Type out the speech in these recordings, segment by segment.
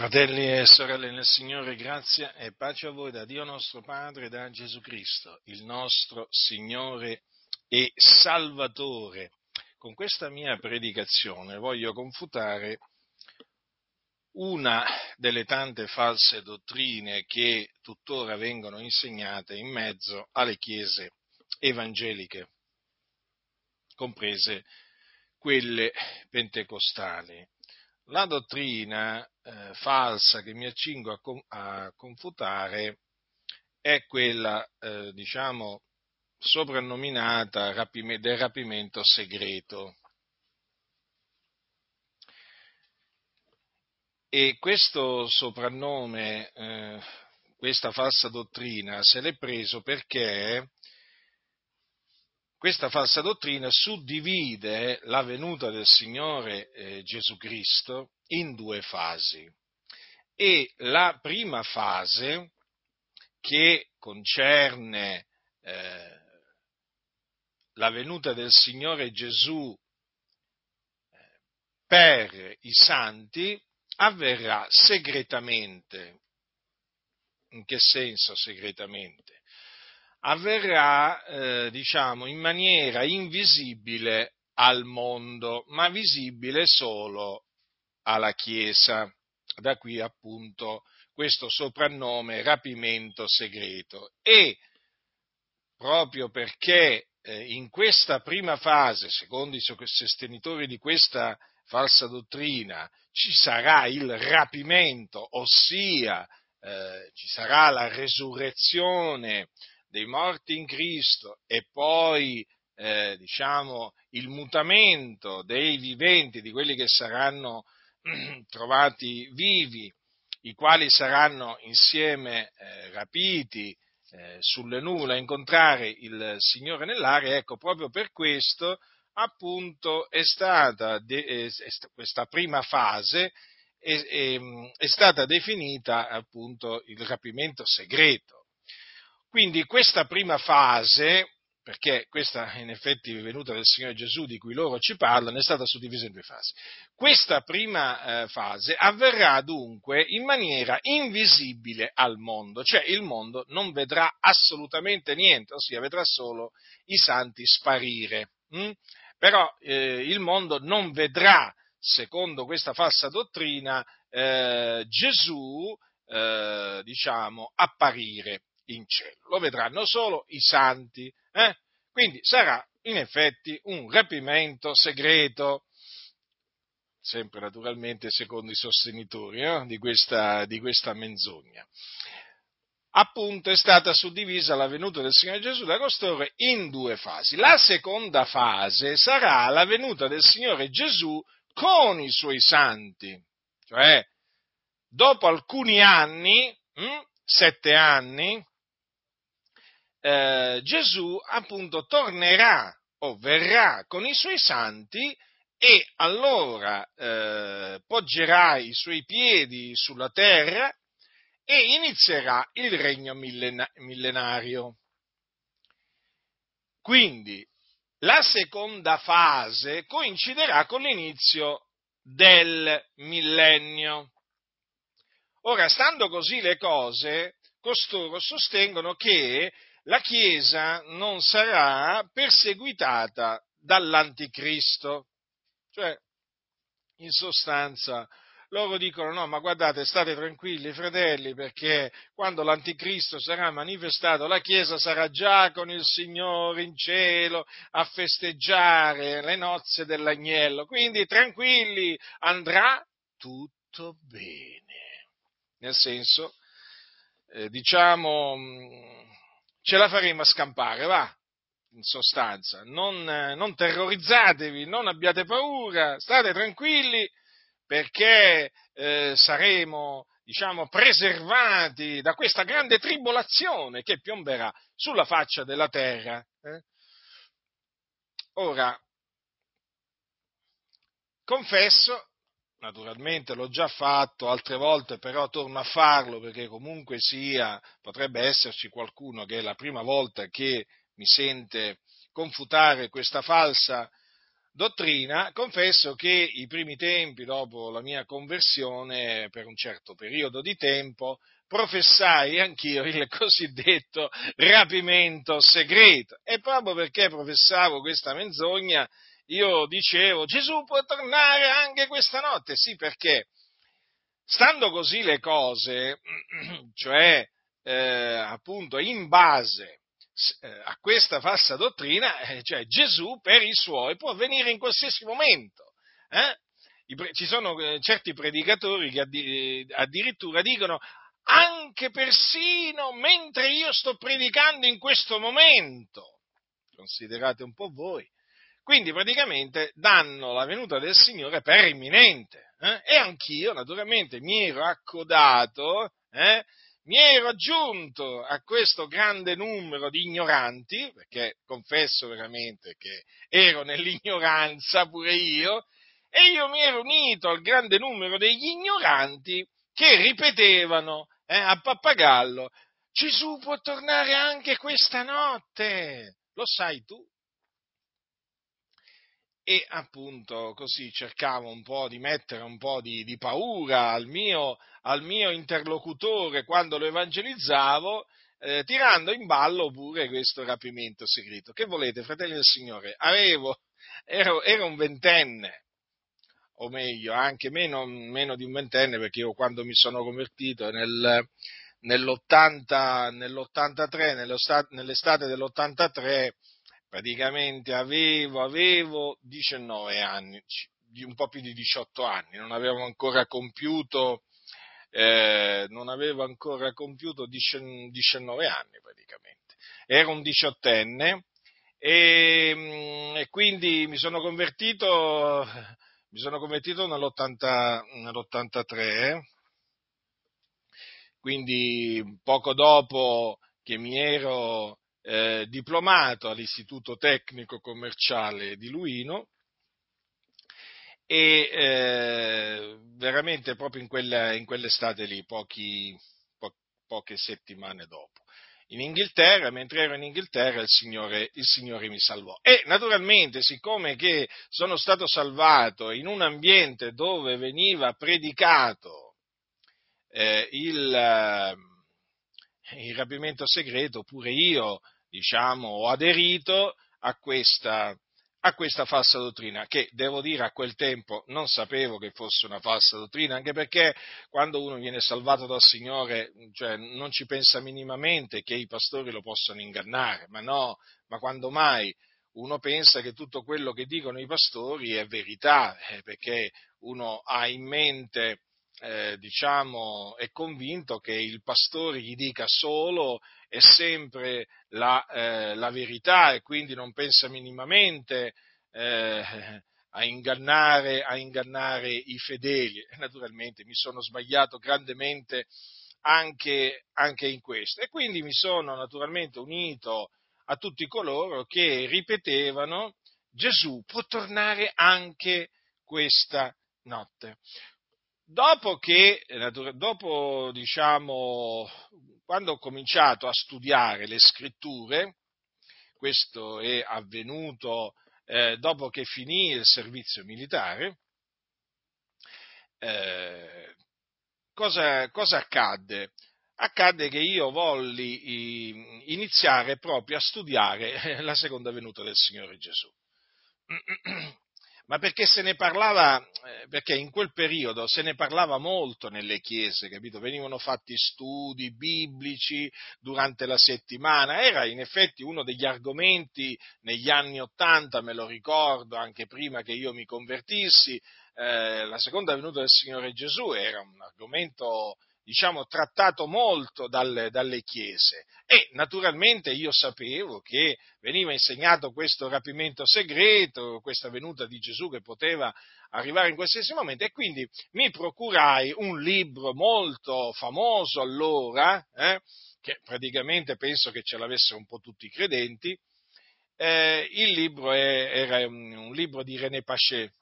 Fratelli e sorelle nel Signore, grazia e pace a voi da Dio nostro Padre e da Gesù Cristo, il nostro Signore e Salvatore. Con questa mia predicazione voglio confutare una delle tante false dottrine che tuttora vengono insegnate in mezzo alle chiese evangeliche, comprese quelle pentecostali. La dottrina eh, falsa che mi accingo a, com- a confutare è quella, eh, diciamo, soprannominata rapime- del rapimento segreto. E questo soprannome, eh, questa falsa dottrina, se l'è preso perché questa falsa dottrina suddivide la venuta del Signore eh, Gesù Cristo in due fasi. E la prima fase, che concerne eh, la venuta del Signore Gesù eh, per i santi, avverrà segretamente. In che senso segretamente? Avverrà, eh, diciamo, in maniera invisibile al mondo, ma visibile solo alla Chiesa. Da qui appunto questo soprannome rapimento segreto. E proprio perché eh, in questa prima fase, secondo i sostenitori di questa falsa dottrina, ci sarà il rapimento, ossia eh, ci sarà la resurrezione dei morti in Cristo e poi eh, diciamo il mutamento dei viventi, di quelli che saranno trovati vivi, i quali saranno insieme eh, rapiti eh, sulle nuvole a incontrare il Signore nell'aria, ecco proprio per questo appunto è stata de- questa prima fase è, è, è stata definita appunto il rapimento segreto quindi questa prima fase, perché questa in effetti è venuta del Signore Gesù di cui loro ci parlano, è stata suddivisa in due fasi. Questa prima eh, fase avverrà dunque in maniera invisibile al mondo, cioè il mondo non vedrà assolutamente niente, ossia vedrà solo i santi sparire. Hm? Però eh, il mondo non vedrà, secondo questa falsa dottrina, eh, Gesù, eh, diciamo, apparire in cielo. Lo vedranno solo i santi. Eh? Quindi sarà in effetti un rapimento segreto, sempre naturalmente secondo i sostenitori eh? di, questa, di questa menzogna. Appunto è stata suddivisa la venuta del Signore Gesù da costoro in due fasi. La seconda fase sarà la venuta del Signore Gesù con i suoi santi, cioè dopo alcuni anni, hm, sette anni, eh, Gesù appunto tornerà o verrà con i suoi santi e allora eh, poggerà i suoi piedi sulla terra e inizierà il regno millenario. Quindi la seconda fase coinciderà con l'inizio del millennio. Ora, stando così le cose, costoro sostengono che la Chiesa non sarà perseguitata dall'anticristo. Cioè, in sostanza, loro dicono no, ma guardate, state tranquilli fratelli, perché quando l'anticristo sarà manifestato, la Chiesa sarà già con il Signore in cielo a festeggiare le nozze dell'agnello. Quindi tranquilli, andrà tutto bene. Nel senso, eh, diciamo, ce la faremo a scampare, va, in sostanza, non, non terrorizzatevi, non abbiate paura, state tranquilli perché eh, saremo, diciamo, preservati da questa grande tribolazione che piomberà sulla faccia della terra. Eh? Ora, confesso naturalmente l'ho già fatto altre volte, però torno a farlo perché comunque sia, potrebbe esserci qualcuno che è la prima volta che mi sente confutare questa falsa dottrina, confesso che i primi tempi, dopo la mia conversione, per un certo periodo di tempo, professai anch'io il cosiddetto rapimento segreto. E proprio perché professavo questa menzogna, io dicevo Gesù può tornare anche questa notte. Sì, perché stando così le cose, cioè eh, appunto in base eh, a questa falsa dottrina, eh, cioè Gesù per i suoi può venire in qualsiasi momento. Eh? Ci sono certi predicatori che addirittura dicono anche persino mentre io sto predicando in questo momento. Considerate un po' voi. Quindi praticamente danno la venuta del Signore per imminente. Eh? E anch'io naturalmente mi ero accodato, eh? mi ero aggiunto a questo grande numero di ignoranti, perché confesso veramente che ero nell'ignoranza pure io, e io mi ero unito al grande numero degli ignoranti che ripetevano eh, a pappagallo, Gesù può tornare anche questa notte, lo sai tu. E appunto così cercavo un po' di mettere un po' di, di paura al mio, al mio, interlocutore quando lo evangelizzavo, eh, tirando in ballo pure questo rapimento segreto. Che volete, fratelli del Signore? Avevo, ero, ero un ventenne, o meglio, anche meno, meno, di un ventenne, perché io quando mi sono convertito nel, nell'80, nell'83, nell'estate dell'83, praticamente avevo, avevo 19 anni, un po' più di 18 anni, non avevo ancora compiuto, eh, non avevo ancora compiuto 19 anni praticamente. Ero un diciottenne e, mm, e quindi mi sono convertito mi sono convertito nell'83, quindi poco dopo che mi ero eh, diplomato all'Istituto Tecnico Commerciale di Luino e eh, veramente proprio in, quella, in, quell'estate lì, pochi, po- poche settimane dopo in Inghilterra, mentre ero in Inghilterra il Signore, il Signore, mi salvò. E naturalmente, siccome che sono stato salvato in un ambiente dove veniva predicato eh, il, il rapimento segreto, pure io, diciamo, ho aderito a questa, a questa falsa dottrina, che devo dire a quel tempo non sapevo che fosse una falsa dottrina, anche perché quando uno viene salvato dal Signore, cioè, non ci pensa minimamente che i pastori lo possano ingannare, ma no, ma quando mai? Uno pensa che tutto quello che dicono i pastori è verità, eh, perché uno ha in mente eh, diciamo, è convinto che il pastore gli dica solo e sempre la, eh, la verità e quindi non pensa minimamente eh, a, ingannare, a, ingannare, i fedeli. Naturalmente mi sono sbagliato grandemente anche, anche in questo. E quindi mi sono naturalmente unito a tutti coloro che ripetevano Gesù può tornare anche questa notte. Dopo che, dopo, diciamo, quando ho cominciato a studiare le scritture, questo è avvenuto eh, dopo che finì il servizio militare, eh, cosa, cosa accadde? Accadde che io volli iniziare proprio a studiare la seconda venuta del Signore Gesù. ma perché se ne parlava, eh, perché in quel periodo se ne parlava molto nelle chiese, capito? Venivano fatti studi biblici durante la settimana, era in effetti uno degli argomenti negli anni Ottanta, me lo ricordo, anche prima che io mi convertissi, eh, la seconda venuta del Signore Gesù era un argomento diciamo, trattato molto dalle, dalle, chiese. E naturalmente io sapevo che veniva insegnato questo rapimento segreto, questa venuta di Gesù che poteva arrivare in qualsiasi momento e quindi mi procurai un libro molto famoso allora, eh, che praticamente penso che ce l'avessero un po' tutti i credenti, eh, il libro è, era un, un libro di René Pachet,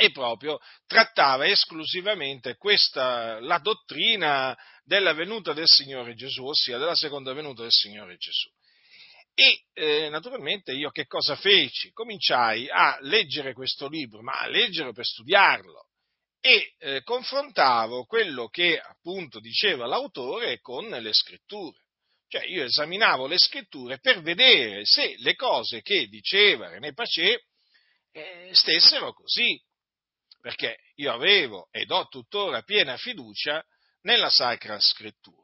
e proprio trattava esclusivamente questa, la dottrina della venuta del Signore Gesù, ossia della seconda venuta del Signore Gesù. E eh, naturalmente io che cosa feci? Cominciai a leggere questo libro, ma a leggerlo per studiarlo e eh, confrontavo quello che appunto diceva l'autore con le scritture. Cioè io esaminavo le scritture per vedere se le cose che diceva René Pace eh, stessero così, perché io avevo ed ho tuttora piena fiducia nella Sacra Scrittura.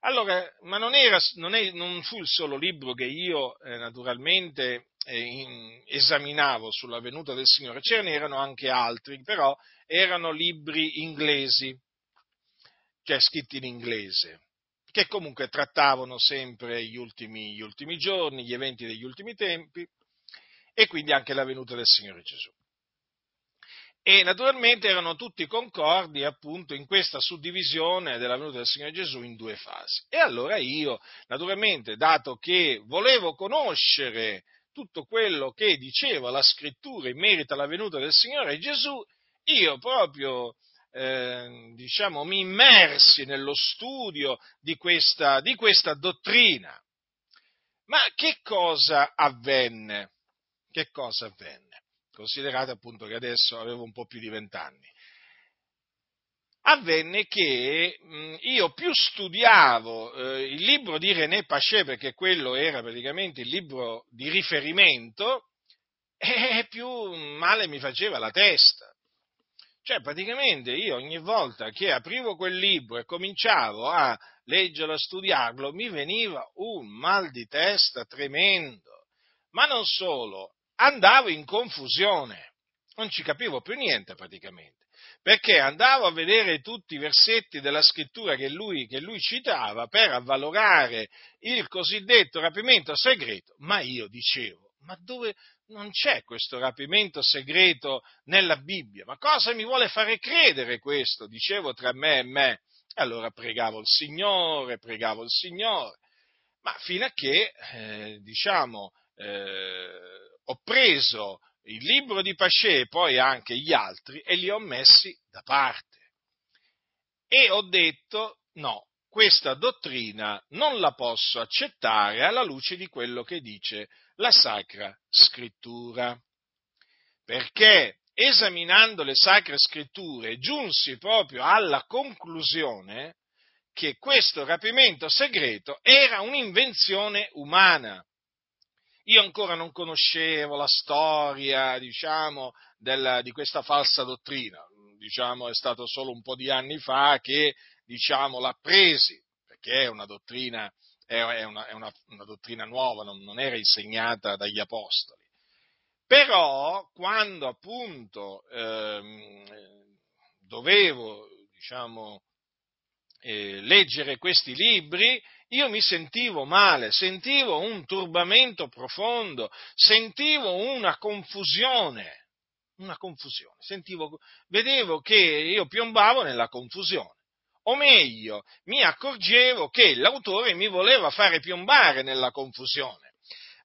Allora, ma non, era, non, è, non fu il solo libro che io eh, naturalmente eh, in, esaminavo sulla venuta del Signore, ce n'erano anche altri, però erano libri inglesi, cioè scritti in inglese, che comunque trattavano sempre gli ultimi, gli ultimi giorni, gli eventi degli ultimi tempi e quindi anche la venuta del Signore Gesù e naturalmente erano tutti concordi appunto in questa suddivisione della venuta del Signore Gesù in due fasi. E allora io, naturalmente, dato che volevo conoscere tutto quello che diceva la scrittura in merito alla venuta del Signore Gesù, io proprio, eh, diciamo, mi immersi nello studio di questa, di questa dottrina. Ma che cosa avvenne? Che cosa avvenne? Considerate appunto che adesso avevo un po' più di vent'anni, avvenne che mh, io più studiavo eh, il libro di René Paché, perché quello era praticamente il libro di riferimento, e più male mi faceva la testa. Cioè, praticamente io ogni volta che aprivo quel libro e cominciavo a leggerlo, a studiarlo, mi veniva un mal di testa tremendo. Ma non solo, andavo in confusione, non ci capivo più niente praticamente, perché andavo a vedere tutti i versetti della scrittura che lui, che lui citava per avvalorare il cosiddetto rapimento segreto, ma io dicevo, ma dove non c'è questo rapimento segreto nella Bibbia? Ma cosa mi vuole fare credere questo? Dicevo tra me e me. Allora pregavo il Signore, pregavo il Signore, ma fino a che, eh, diciamo, eh, ho preso il libro di Pasce e poi anche gli altri e li ho messi da parte. E ho detto no, questa dottrina non la posso accettare alla luce di quello che dice la Sacra Scrittura. Perché esaminando le Sacre Scritture giunsi proprio alla conclusione che questo rapimento segreto era un'invenzione umana io ancora non conoscevo la storia, diciamo, del, di questa falsa dottrina. Diciamo, è stato solo un po' di anni fa che, diciamo, l'ha presi, perché è una dottrina, è una, è una, una dottrina nuova, non, non era insegnata dagli apostoli. Però, quando appunto ehm, dovevo, diciamo, eh, leggere questi libri, io mi sentivo male, sentivo un turbamento profondo, sentivo una confusione, una confusione, sentivo, vedevo che io piombavo nella confusione, o meglio, mi accorgevo che l'autore mi voleva fare piombare nella confusione.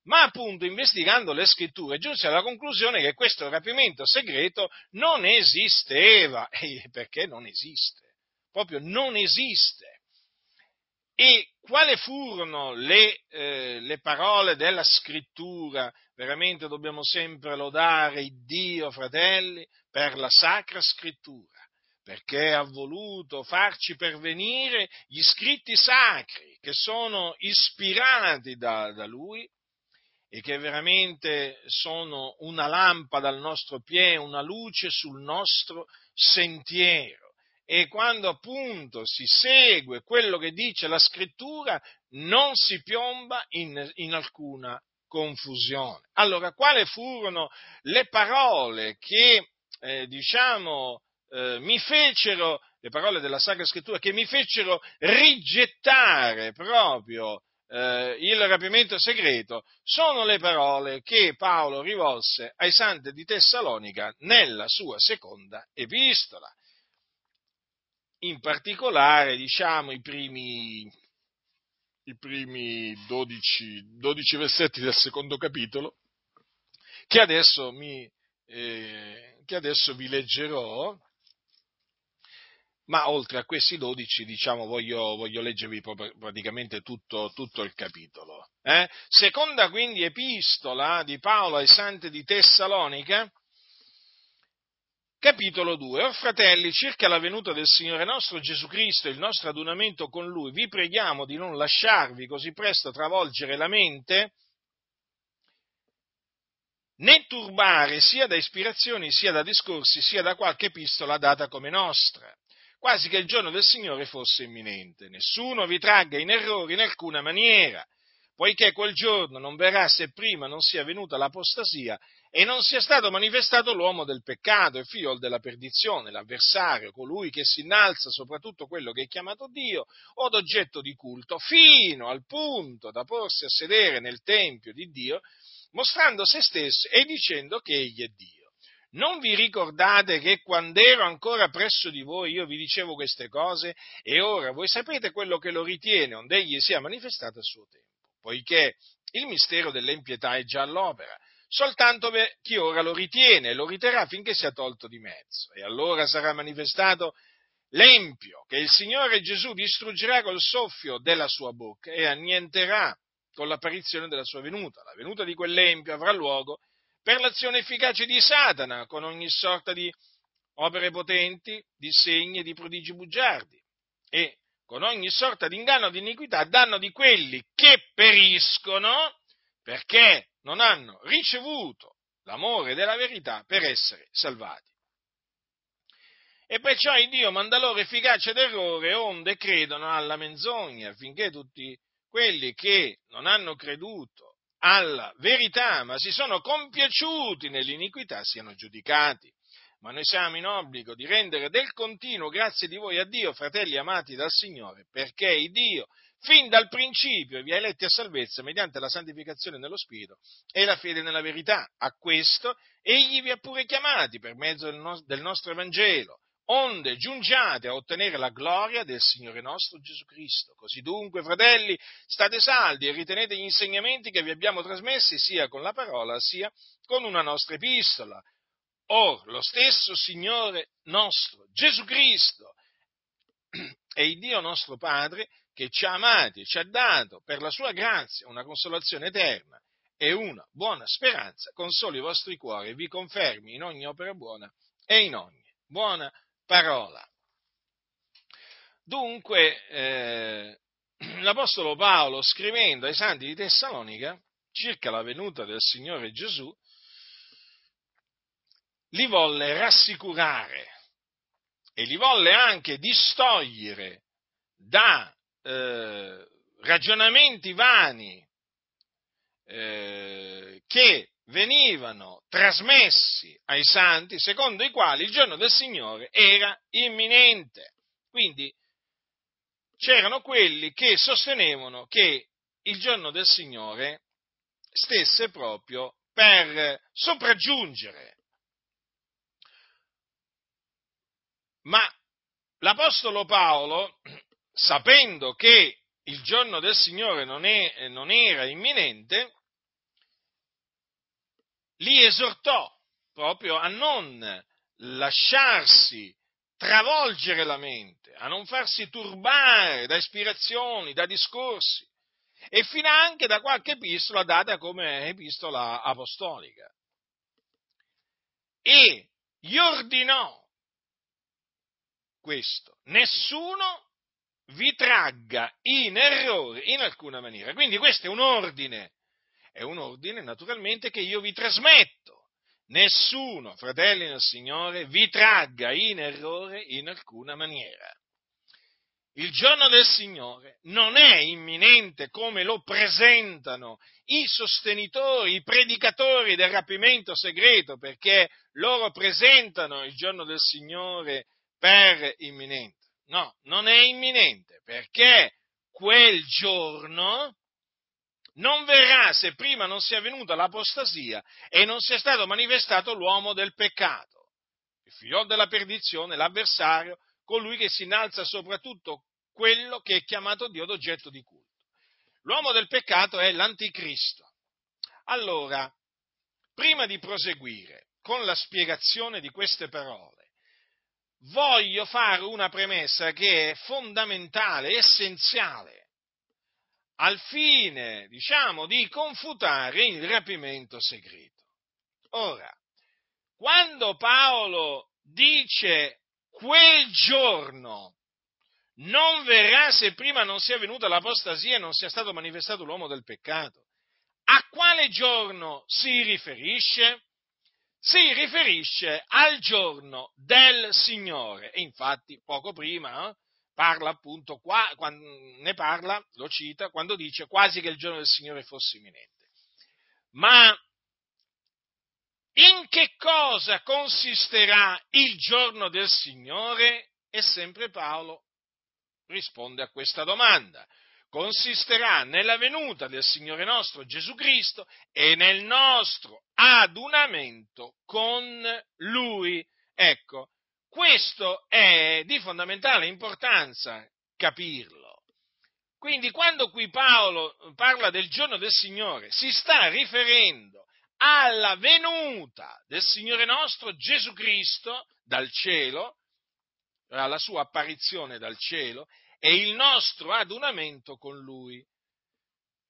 Ma appunto investigando le scritture giunse alla conclusione che questo rapimento segreto non esisteva. Perché non esiste? Proprio non esiste. E quali furono le, eh, le, parole della scrittura? Veramente dobbiamo sempre lodare il Dio, fratelli, per la sacra scrittura, perché ha voluto farci pervenire gli scritti sacri che sono ispirati da, da Lui e che veramente sono una lampada al nostro piede, una luce sul nostro sentiero e quando appunto si segue quello che dice la scrittura non si piomba in, in alcuna confusione. Allora, quali furono le parole che, eh, diciamo, eh, mi fecero, le parole della Sacra Scrittura, che mi fecero rigettare proprio eh, il rapimento segreto, sono le parole che Paolo rivolse ai santi di Tessalonica nella sua seconda epistola in particolare diciamo i primi, i primi 12, 12, versetti del secondo capitolo, che adesso, mi, eh, che adesso vi leggerò, ma oltre a questi dodici, diciamo, voglio, voglio leggervi praticamente tutto, tutto il capitolo. Eh? Seconda quindi epistola di Paolo ai santi di Tessalonica, Capitolo 2. Or fratelli, circa la venuta del Signore nostro Gesù Cristo e il nostro adunamento con Lui, vi preghiamo di non lasciarvi così presto travolgere la mente, né turbare sia da ispirazioni, sia da discorsi, sia da qualche epistola data come nostra, quasi che il giorno del Signore fosse imminente. Nessuno vi tragga in errore in alcuna maniera, poiché quel giorno non verrà se prima non sia venuta l'apostasia e non sia stato manifestato l'uomo del peccato, il figlio della perdizione, l'avversario, colui che si innalza soprattutto quello che è chiamato Dio, o d'oggetto di culto, fino al punto da porsi a sedere nel Tempio di Dio, mostrando se stesso e dicendo che egli è Dio. Non vi ricordate che quando ero ancora presso di voi io vi dicevo queste cose e ora voi sapete quello che lo ritiene, onde egli sia manifestato a suo tempo, poiché il mistero dell'empietà è già all'opera soltanto per chi ora lo ritiene lo riterrà finché sia tolto di mezzo. E allora sarà manifestato l'empio che il Signore Gesù distruggerà col soffio della sua bocca e annienterà con l'apparizione della sua venuta. La venuta di quell'empio avrà luogo per l'azione efficace di Satana, con ogni sorta di opere potenti, di segni e di prodigi bugiardi, e con ogni sorta di inganno di iniquità a danno di quelli che periscono perché non hanno ricevuto l'amore della verità per essere salvati. E perciò il Dio manda loro efficacia d'errore onde credono alla menzogna, affinché tutti quelli che non hanno creduto alla verità, ma si sono compiaciuti nell'iniquità, siano giudicati. Ma noi siamo in obbligo di rendere del continuo grazie di voi a Dio, fratelli amati dal Signore, perché Dio fin dal principio vi ha eletti a salvezza mediante la santificazione nello Spirito e la fede nella verità. A questo egli vi ha pure chiamati per mezzo del, no- del nostro Evangelo, onde giungiate a ottenere la gloria del Signore nostro Gesù Cristo. Così dunque, fratelli, state saldi e ritenete gli insegnamenti che vi abbiamo trasmessi sia con la parola sia con una nostra epistola. Or, lo stesso Signore nostro, Gesù Cristo, e il Dio nostro Padre, che ci ha amati e ci ha dato per la sua grazia una consolazione eterna e una buona speranza, consoli i vostri cuori e vi confermi in ogni opera buona e in ogni buona parola. Dunque, eh, l'Apostolo Paolo, scrivendo ai santi di Tessalonica circa la venuta del Signore Gesù, li volle rassicurare e li volle anche distogliere da eh, ragionamenti vani eh, che venivano trasmessi ai santi secondo i quali il giorno del Signore era imminente. Quindi c'erano quelli che sostenevano che il giorno del Signore stesse proprio per sopraggiungere. Ma l'Apostolo Paolo sapendo che il giorno del Signore non, è, non era imminente, li esortò proprio a non lasciarsi travolgere la mente, a non farsi turbare da ispirazioni, da discorsi e fino anche da qualche epistola data come epistola apostolica. E gli ordinò questo, nessuno vi tragga in errore in alcuna maniera. Quindi questo è un ordine, è un ordine naturalmente che io vi trasmetto. Nessuno, fratelli del Signore, vi tragga in errore in alcuna maniera. Il giorno del Signore non è imminente come lo presentano i sostenitori, i predicatori del rapimento segreto, perché loro presentano il giorno del Signore per imminente. No, non è imminente, perché quel giorno non verrà se prima non sia venuta l'apostasia e non sia stato manifestato l'uomo del peccato, il figlio della perdizione, l'avversario, colui che si innalza soprattutto quello che è chiamato Dio d'oggetto di culto. L'uomo del peccato è l'anticristo. Allora, prima di proseguire con la spiegazione di queste parole, voglio fare una premessa che è fondamentale, essenziale, al fine, diciamo, di confutare il rapimento segreto. Ora, quando Paolo dice quel giorno non verrà se prima non sia venuta l'apostasia e non sia stato manifestato l'uomo del peccato, a quale giorno si riferisce? Si riferisce al giorno del Signore. E infatti poco prima eh, parla appunto qua, quando, ne parla, lo cita, quando dice quasi che il giorno del Signore fosse imminente. Ma in che cosa consisterà il giorno del Signore? E sempre Paolo risponde a questa domanda consisterà nella venuta del Signore nostro Gesù Cristo e nel nostro adunamento con Lui. Ecco, questo è di fondamentale importanza capirlo. Quindi quando qui Paolo parla del giorno del Signore, si sta riferendo alla venuta del Signore nostro Gesù Cristo dal cielo, alla sua apparizione dal cielo e il nostro adunamento con Lui.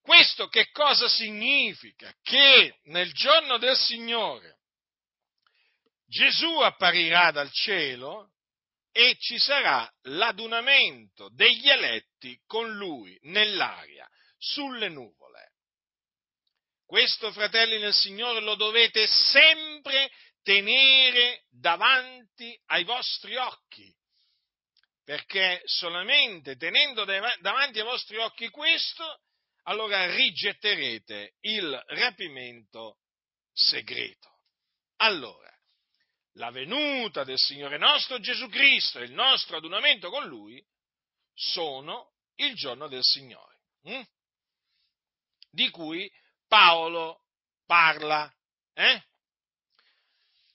Questo che cosa significa? Che nel giorno del Signore Gesù apparirà dal cielo e ci sarà l'adunamento degli eletti con Lui nell'aria, sulle nuvole. Questo, fratelli nel Signore, lo dovete sempre tenere davanti ai vostri occhi perché solamente tenendo davanti ai vostri occhi questo, allora rigetterete il rapimento segreto. Allora, la venuta del Signore nostro Gesù Cristo e il nostro adunamento con Lui sono il giorno del Signore, hm? di cui Paolo parla. Eh?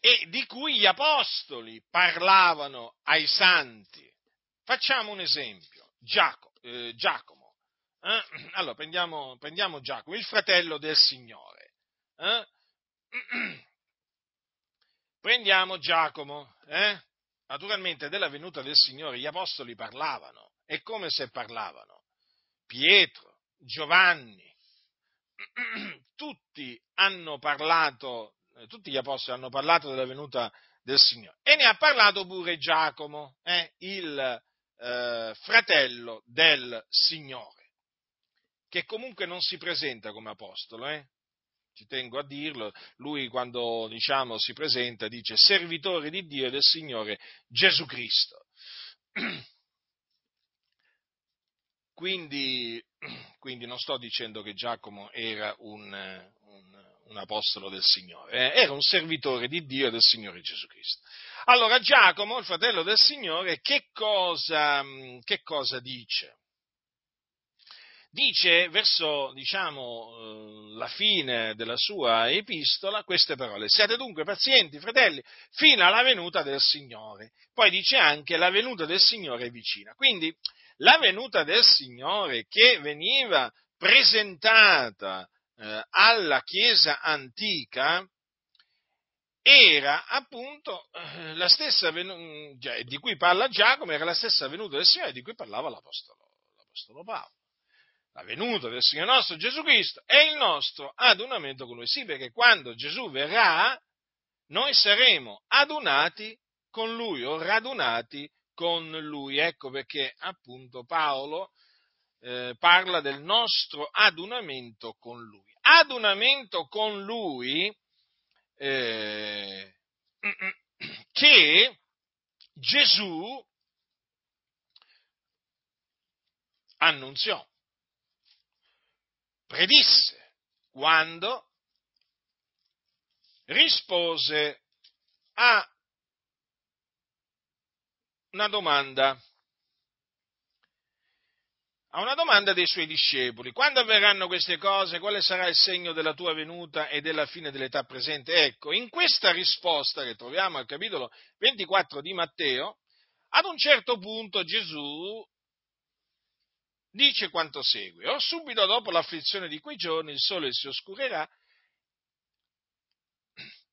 E di cui gli apostoli parlavano ai santi. Facciamo un esempio, Giacomo. Eh, Giacomo eh? Allora, prendiamo, prendiamo, Giacomo, il fratello del Signore. Eh? Prendiamo Giacomo. Eh? Naturalmente della venuta del Signore gli apostoli parlavano. E come se parlavano? Pietro, Giovanni, tutti hanno parlato, eh, tutti gli apostoli hanno parlato della venuta del Signore. E ne ha parlato pure Giacomo, eh, il eh, fratello del Signore, che comunque non si presenta come apostolo, eh? ci tengo a dirlo, lui quando diciamo, si presenta dice servitore di Dio e del Signore Gesù Cristo. Quindi, quindi, non sto dicendo che Giacomo era un, un, un apostolo del Signore, eh? era un servitore di Dio e del Signore Gesù Cristo. Allora Giacomo, il fratello del Signore, che cosa, che cosa dice? Dice verso, diciamo, eh, la fine della sua epistola queste parole. Siate dunque pazienti, fratelli, fino alla venuta del Signore. Poi dice anche la venuta del Signore è vicina. Quindi la venuta del Signore che veniva presentata eh, alla Chiesa antica era appunto eh, la stessa venuta, di cui parla Giacomo, era la stessa venuta del Signore di cui parlava l'Apostolo, l'Apostolo Paolo. La venuta del Signore nostro Gesù Cristo e il nostro adunamento con Lui. Sì, perché quando Gesù verrà, noi saremo adunati con Lui o radunati con Lui. Ecco perché appunto Paolo eh, parla del nostro adunamento con Lui. Adunamento con Lui eh, che Gesù annunziò, predisse quando rispose a una domanda a una domanda dei suoi discepoli. Quando avverranno queste cose? Quale sarà il segno della tua venuta e della fine dell'età presente? Ecco, in questa risposta che troviamo al capitolo 24 di Matteo, ad un certo punto Gesù dice quanto segue. O subito dopo l'afflizione di quei giorni il sole si oscurerà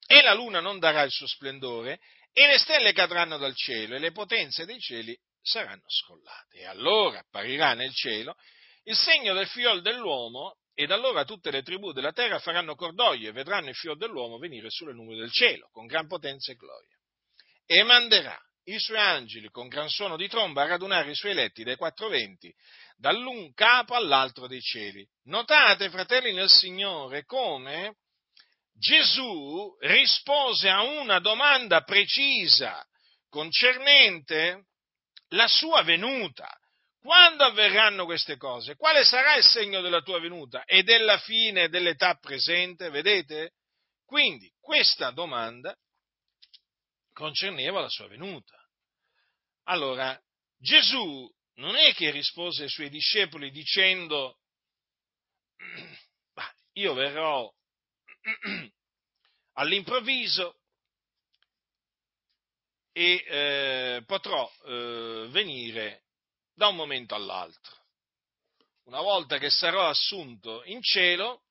e la luna non darà il suo splendore e le stelle cadranno dal cielo e le potenze dei cieli saranno scrollate. E allora apparirà nel cielo il segno del fiol dell'uomo ed allora tutte le tribù della terra faranno cordoglio e vedranno il fior dell'uomo venire sulle nuvole del cielo con gran potenza e gloria. E manderà i suoi angeli con gran suono di tromba a radunare i suoi eletti dai quattro venti, dall'un capo all'altro dei cieli. Notate, fratelli nel Signore, come Gesù rispose a una domanda precisa concernente la sua venuta. Quando avverranno queste cose? Quale sarà il segno della tua venuta e della fine dell'età presente? Vedete? Quindi questa domanda concerneva la sua venuta. Allora, Gesù non è che rispose ai suoi discepoli dicendo, io verrò all'improvviso e eh, potrò eh, venire da un momento all'altro. Una volta che sarò assunto in cielo,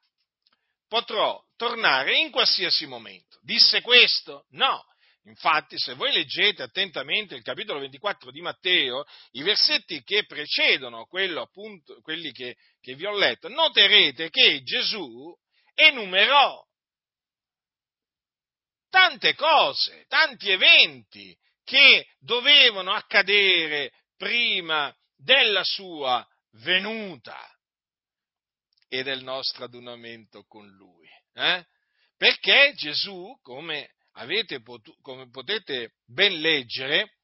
potrò tornare in qualsiasi momento. Disse questo? No. Infatti, se voi leggete attentamente il capitolo 24 di Matteo, i versetti che precedono appunto, quelli che, che vi ho letto, noterete che Gesù enumerò tante cose, tanti eventi che dovevano accadere prima della sua venuta e del nostro adunamento con lui. Eh? Perché Gesù, come, potu- come potete ben leggere,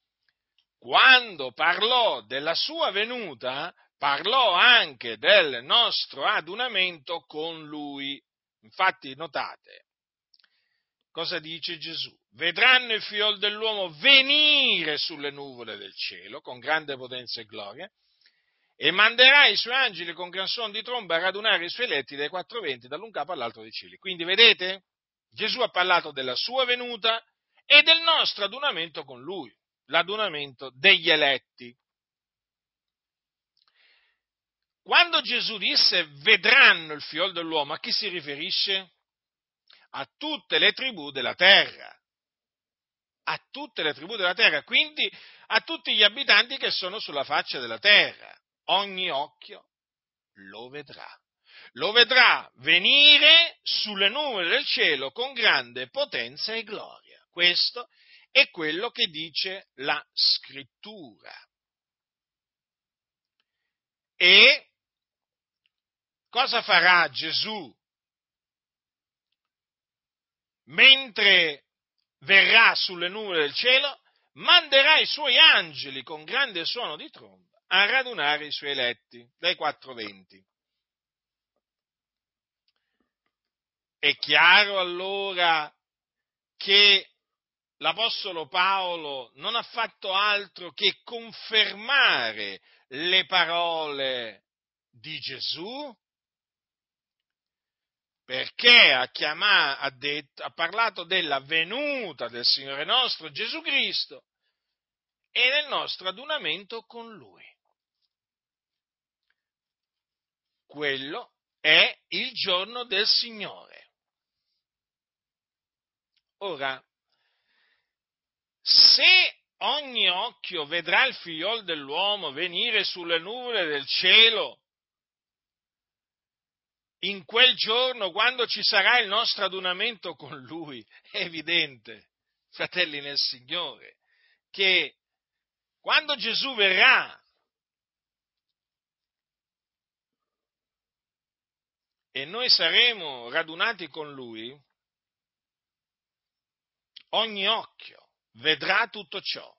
quando parlò della sua venuta, parlò anche del nostro adunamento con lui. Infatti, notate, cosa dice Gesù? Vedranno il fiol dell'uomo venire sulle nuvole del cielo con grande potenza e gloria e manderà i suoi angeli con gran suono di tromba a radunare i suoi eletti dai quattro venti dall'un capo all'altro dei cieli. Quindi vedete? Gesù ha parlato della sua venuta e del nostro adunamento con lui, l'adunamento degli eletti. Quando Gesù disse vedranno il fiol dell'uomo, a chi si riferisce? a tutte le tribù della terra. A tutte le tribù della terra, quindi a tutti gli abitanti che sono sulla faccia della terra. Ogni occhio lo vedrà. Lo vedrà venire sulle nuvole del cielo con grande potenza e gloria. Questo è quello che dice la scrittura. E cosa farà Gesù mentre verrà sulle nuvole del cielo, manderà i suoi angeli con grande suono di tromba a radunare i suoi eletti dai quattro venti. È chiaro allora che l'Apostolo Paolo non ha fatto altro che confermare le parole di Gesù perché ha, chiamato, ha, detto, ha parlato della venuta del Signore nostro Gesù Cristo e del nostro adunamento con Lui. Quello è il giorno del Signore. Ora, se ogni occhio vedrà il figliol dell'uomo venire sulle nuvole del cielo in quel giorno, quando ci sarà il nostro adunamento con Lui, è evidente, fratelli nel Signore, che quando Gesù verrà e noi saremo radunati con Lui, ogni occhio vedrà tutto ciò.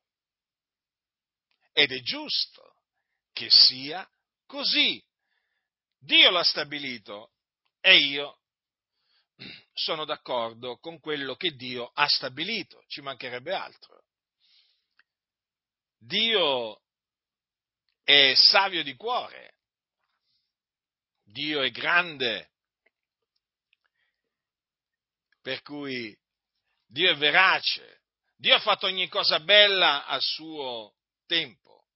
Ed è giusto che sia così. Dio l'ha stabilito e io sono d'accordo con quello che Dio ha stabilito, ci mancherebbe altro. Dio è savio di cuore, Dio è grande, per cui Dio è verace, Dio ha fatto ogni cosa bella a suo tempo.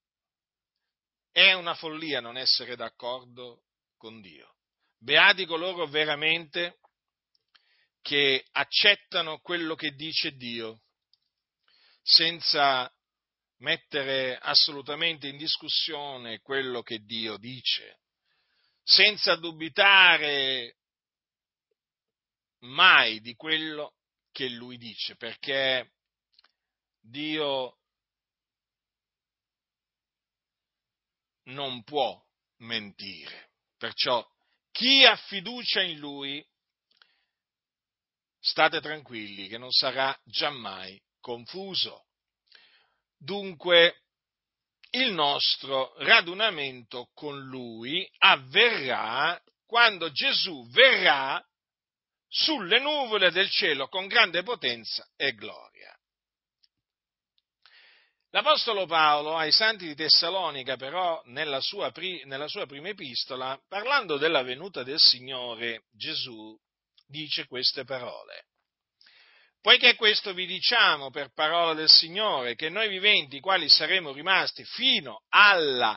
È una follia non essere d'accordo con Dio. Beati coloro veramente che accettano quello che dice Dio. senza mettere assolutamente in discussione quello che Dio dice, senza dubitare mai di quello che Lui dice, perché Dio non può mentire. Perciò chi ha fiducia in Lui, state tranquilli che non sarà giammai confuso. Dunque, il nostro radunamento con Lui avverrà quando Gesù verrà sulle nuvole del cielo con grande potenza e gloria. L'Apostolo Paolo ai santi di Tessalonica, però, nella sua, nella sua, prima epistola, parlando della venuta del Signore Gesù, dice queste parole. Poiché questo vi diciamo per parola del Signore, che noi viventi, quali saremo rimasti fino alla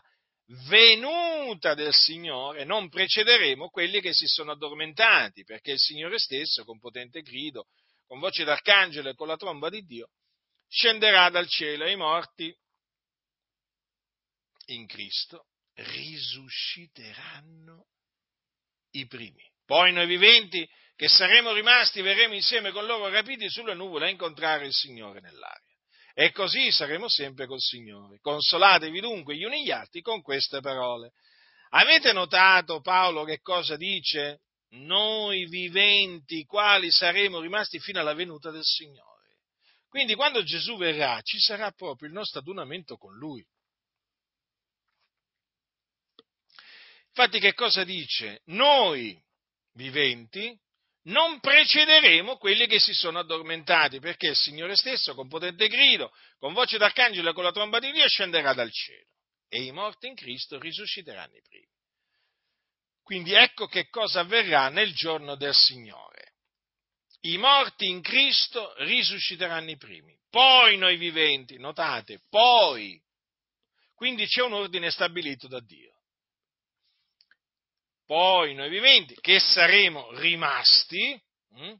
venuta del Signore, non precederemo quelli che si sono addormentati, perché il Signore stesso, con potente grido, con voce d'arcangelo e con la tromba di Dio, scenderà dal cielo e i morti in Cristo risusciteranno i primi. Poi noi viventi che saremo rimasti verremo insieme con loro rapiti sulle nuvole a incontrare il Signore nell'aria. E così saremo sempre col Signore. Consolatevi dunque gli uni gli altri con queste parole. Avete notato Paolo che cosa dice? Noi viventi, quali saremo rimasti fino alla venuta del Signore. Quindi quando Gesù verrà ci sarà proprio il nostro adunamento con Lui. Infatti che cosa dice? Noi viventi non precederemo quelli che si sono addormentati, perché il Signore stesso, con potente grido, con voce d'arcangelo e con la tromba di Dio, scenderà dal cielo e i morti in Cristo risusciteranno i primi. Quindi ecco che cosa avverrà nel giorno del Signore i morti in Cristo risusciteranno i primi, poi noi viventi, notate, poi. Quindi c'è un ordine stabilito da Dio. Poi noi viventi, che saremo rimasti, hm,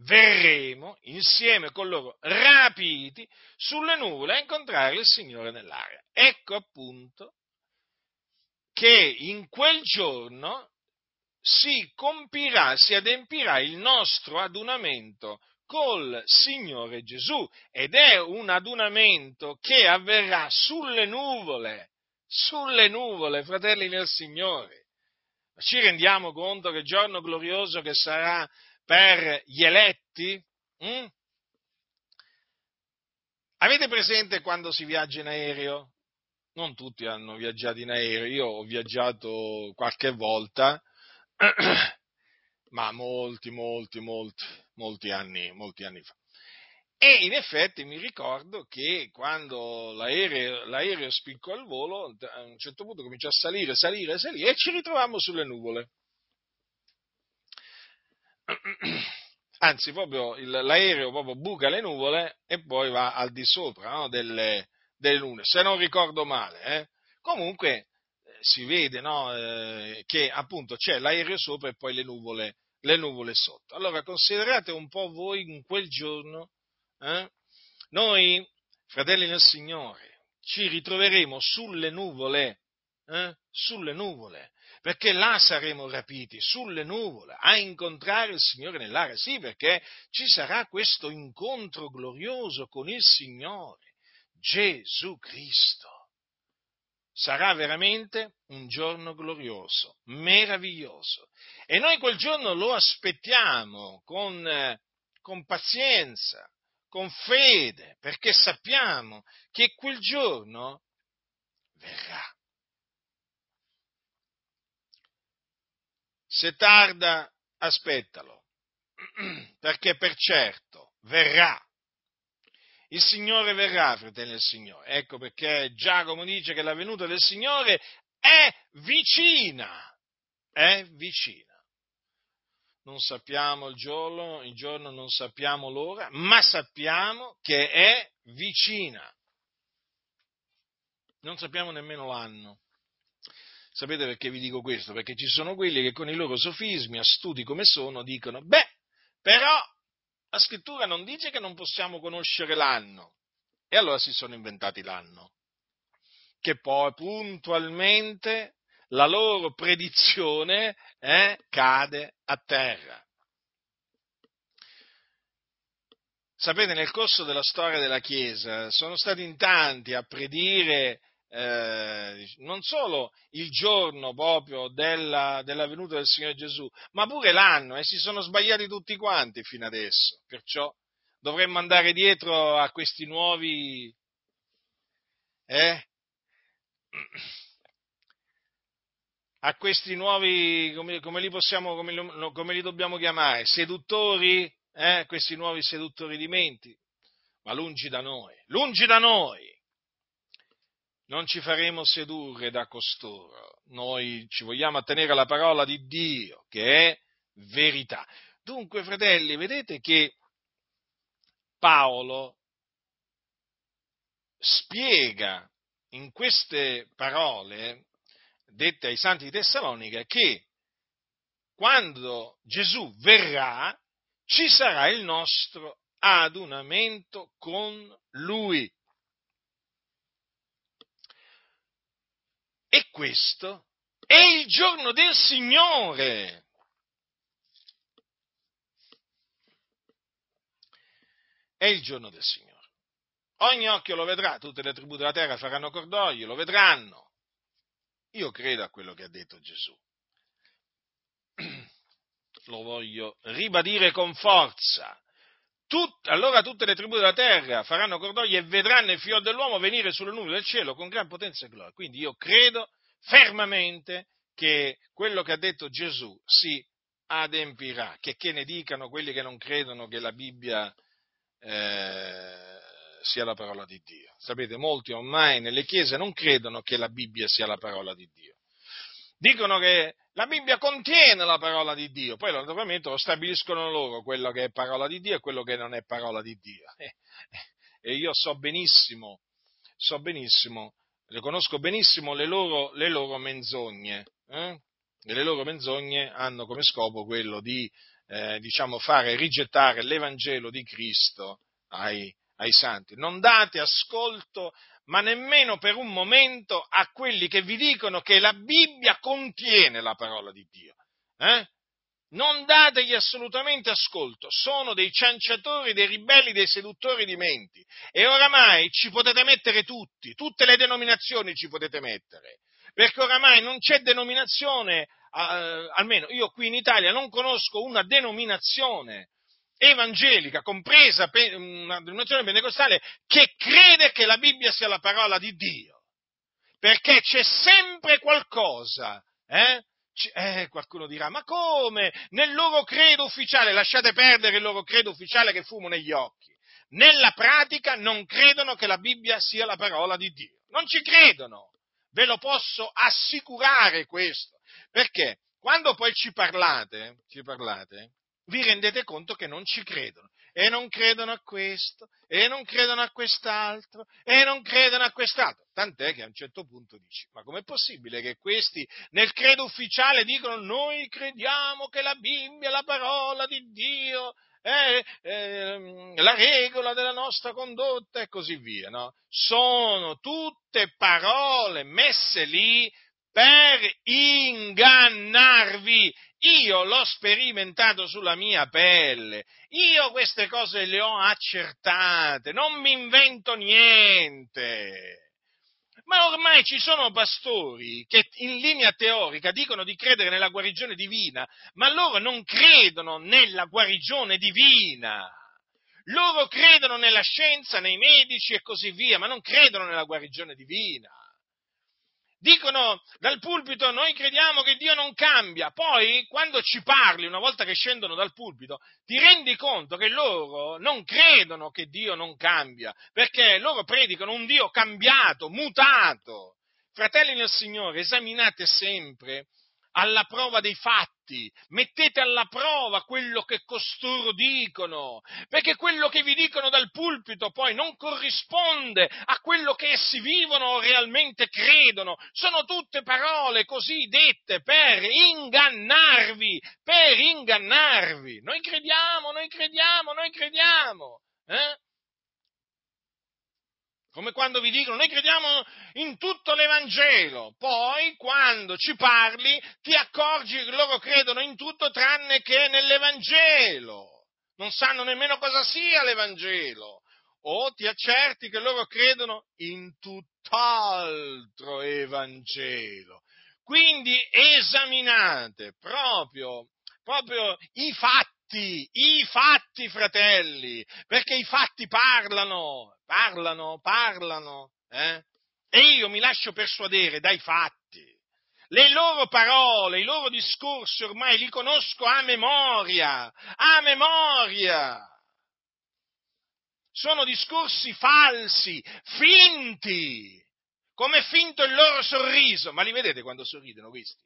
verremo insieme con loro rapiti sulle nuvole a incontrare il Signore nell'aria. Ecco appunto che in quel giorno si compirà, si adempirà il nostro adunamento col Signore Gesù ed è un adunamento che avverrà sulle nuvole, sulle nuvole, fratelli del Signore. Ci rendiamo conto che giorno glorioso che sarà per gli eletti? Mm? Avete presente quando si viaggia in aereo? Non tutti hanno viaggiato in aereo, io ho viaggiato qualche volta ma molti, molti, molti, molti anni, molti anni fa. E in effetti mi ricordo che quando l'aereo, l'aereo spiccò il volo, a un certo punto cominciò a salire, salire, salire e ci ritrovammo sulle nuvole. Anzi, proprio il, l'aereo proprio buca le nuvole e poi va al di sopra no, delle, delle lune, se non ricordo male. Eh. Comunque, si vede no, eh, che appunto c'è l'aereo sopra e poi le nuvole, le nuvole sotto. Allora considerate un po' voi in quel giorno, eh, noi, fratelli del Signore, ci ritroveremo sulle nuvole, eh, sulle nuvole, perché là saremo rapiti, sulle nuvole, a incontrare il Signore nell'aria. Sì, perché ci sarà questo incontro glorioso con il Signore, Gesù Cristo sarà veramente un giorno glorioso, meraviglioso. E noi quel giorno lo aspettiamo con, eh, con pazienza, con fede, perché sappiamo che quel giorno verrà. Se tarda, aspettalo, perché per certo verrà il Signore verrà, fratelli del Signore. Ecco perché Giacomo dice che la venuta del Signore è vicina, è vicina. Non sappiamo il giorno, il giorno non sappiamo l'ora, ma sappiamo che è vicina. Non sappiamo nemmeno l'anno. Sapete perché vi dico questo? Perché ci sono quelli che con i loro sofismi, astuti come sono, dicono, beh, però la scrittura non dice che non possiamo conoscere l'anno. E allora si sono inventati l'anno, che poi puntualmente la loro predizione eh, cade a terra. Sapete, nel corso della storia della Chiesa sono stati in tanti a predire eh, non solo il giorno proprio della, della, venuta del Signore Gesù, ma pure l'anno e si sono sbagliati tutti quanti fino adesso. Perciò dovremmo andare dietro a questi nuovi... Eh? A questi nuovi, come, come li possiamo, come come li dobbiamo chiamare? Seduttori? Eh? Questi nuovi seduttori di menti? Ma lungi da noi, lungi da noi! non ci faremo sedurre da costoro, noi ci vogliamo attenere alla parola di Dio, che è verità. Dunque, fratelli, vedete che Paolo spiega in queste parole dette ai santi di Tessalonica che quando Gesù verrà ci sarà il nostro adunamento con lui. E questo è il giorno del Signore. È il giorno del Signore. Ogni occhio lo vedrà, tutte le tribù della terra faranno cordoglio, lo vedranno. Io credo a quello che ha detto Gesù. Lo voglio ribadire con forza. Tut, allora tutte le tribù della terra faranno cordoglio e vedranno il figlio dell'uomo venire sulle nuvole del cielo con gran potenza e gloria. Quindi io credo fermamente che quello che ha detto Gesù si adempirà, che, che ne dicano quelli che non credono che la Bibbia eh, sia la parola di Dio. Sapete, molti ormai nelle chiese non credono che la Bibbia sia la parola di Dio. Dicono che la Bibbia contiene la parola di Dio, poi naturalmente lo stabiliscono loro quello che è parola di Dio e quello che non è parola di Dio. E io so benissimo, so benissimo, le conosco benissimo le loro, le loro menzogne. Eh? E le loro menzogne hanno come scopo quello di, eh, diciamo, fare rigettare l'Evangelo di Cristo ai, ai santi. Non date ascolto ma nemmeno per un momento a quelli che vi dicono che la Bibbia contiene la parola di Dio. Eh? Non dategli assolutamente ascolto, sono dei cianciatori, dei ribelli, dei seduttori di menti. E oramai ci potete mettere tutti, tutte le denominazioni ci potete mettere, perché oramai non c'è denominazione, eh, almeno io qui in Italia non conosco una denominazione evangelica, compresa una denominazione pentecostale, che crede che la Bibbia sia la parola di Dio. Perché c'è sempre qualcosa, eh? Eh, qualcuno dirà, ma come? Nel loro credo ufficiale, lasciate perdere il loro credo ufficiale che fumo negli occhi. Nella pratica non credono che la Bibbia sia la parola di Dio. Non ci credono. Ve lo posso assicurare questo. Perché quando poi ci parlate, ci parlate, vi rendete conto che non ci credono. E non credono a questo, e non credono a quest'altro, e non credono a quest'altro. Tant'è che a un certo punto dici, ma com'è possibile che questi nel credo ufficiale dicono noi crediamo che la Bibbia la parola di Dio, è eh, la regola della nostra condotta e così via, no? Sono tutte parole messe lì per ingannarvi io l'ho sperimentato sulla mia pelle, io queste cose le ho accertate, non mi invento niente. Ma ormai ci sono pastori che in linea teorica dicono di credere nella guarigione divina, ma loro non credono nella guarigione divina. Loro credono nella scienza, nei medici e così via, ma non credono nella guarigione divina dicono dal pulpito noi crediamo che Dio non cambia, poi quando ci parli, una volta che scendono dal pulpito, ti rendi conto che loro non credono che Dio non cambia, perché loro predicano un Dio cambiato, mutato. Fratelli nel Signore, esaminate sempre alla prova dei fatti, mettete alla prova quello che costoro dicono, perché quello che vi dicono dal pulpito poi non corrisponde a quello che essi vivono o realmente credono, sono tutte parole così dette per ingannarvi, per ingannarvi. Noi crediamo, noi crediamo, noi crediamo. Eh? Come quando vi dicono noi crediamo in tutto l'Evangelo, poi quando ci parli ti accorgi che loro credono in tutto tranne che nell'Evangelo, non sanno nemmeno cosa sia l'Evangelo, o ti accerti che loro credono in tutt'altro Evangelo. Quindi esaminate proprio, proprio i fatti i fatti, fratelli, perché i fatti parlano, parlano, parlano, eh? E io mi lascio persuadere dai fatti. Le loro parole, i loro discorsi ormai li conosco a memoria, a memoria. Sono discorsi falsi, finti, come finto il loro sorriso. Ma li vedete quando sorridono questi?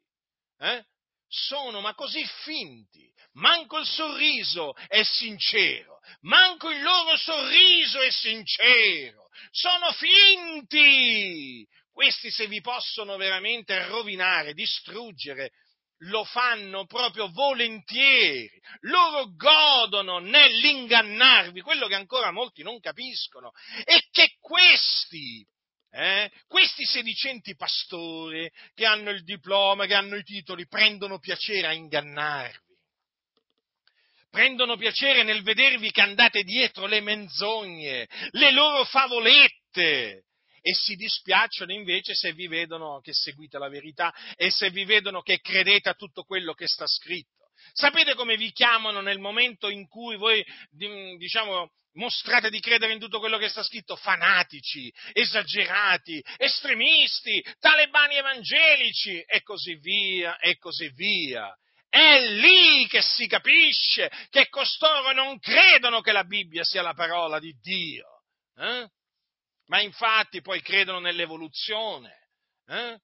Eh? Sono ma così finti, manco il sorriso è sincero, manco il loro sorriso è sincero, sono finti. Questi se vi possono veramente rovinare, distruggere, lo fanno proprio volentieri, loro godono nell'ingannarvi, quello che ancora molti non capiscono, e che questi eh? Questi sedicenti pastori che hanno il diploma, che hanno i titoli, prendono piacere a ingannarvi. Prendono piacere nel vedervi che andate dietro le menzogne, le loro favolette, e si dispiacciono invece se vi vedono che seguite la verità e se vi vedono che credete a tutto quello che sta scritto. Sapete come vi chiamano nel momento in cui voi, diciamo, mostrate di credere in tutto quello che sta scritto, fanatici, esagerati, estremisti, talebani evangelici e così via, e così via. È lì che si capisce che costoro non credono che la Bibbia sia la parola di Dio, eh? ma infatti poi credono nell'evoluzione. Eh?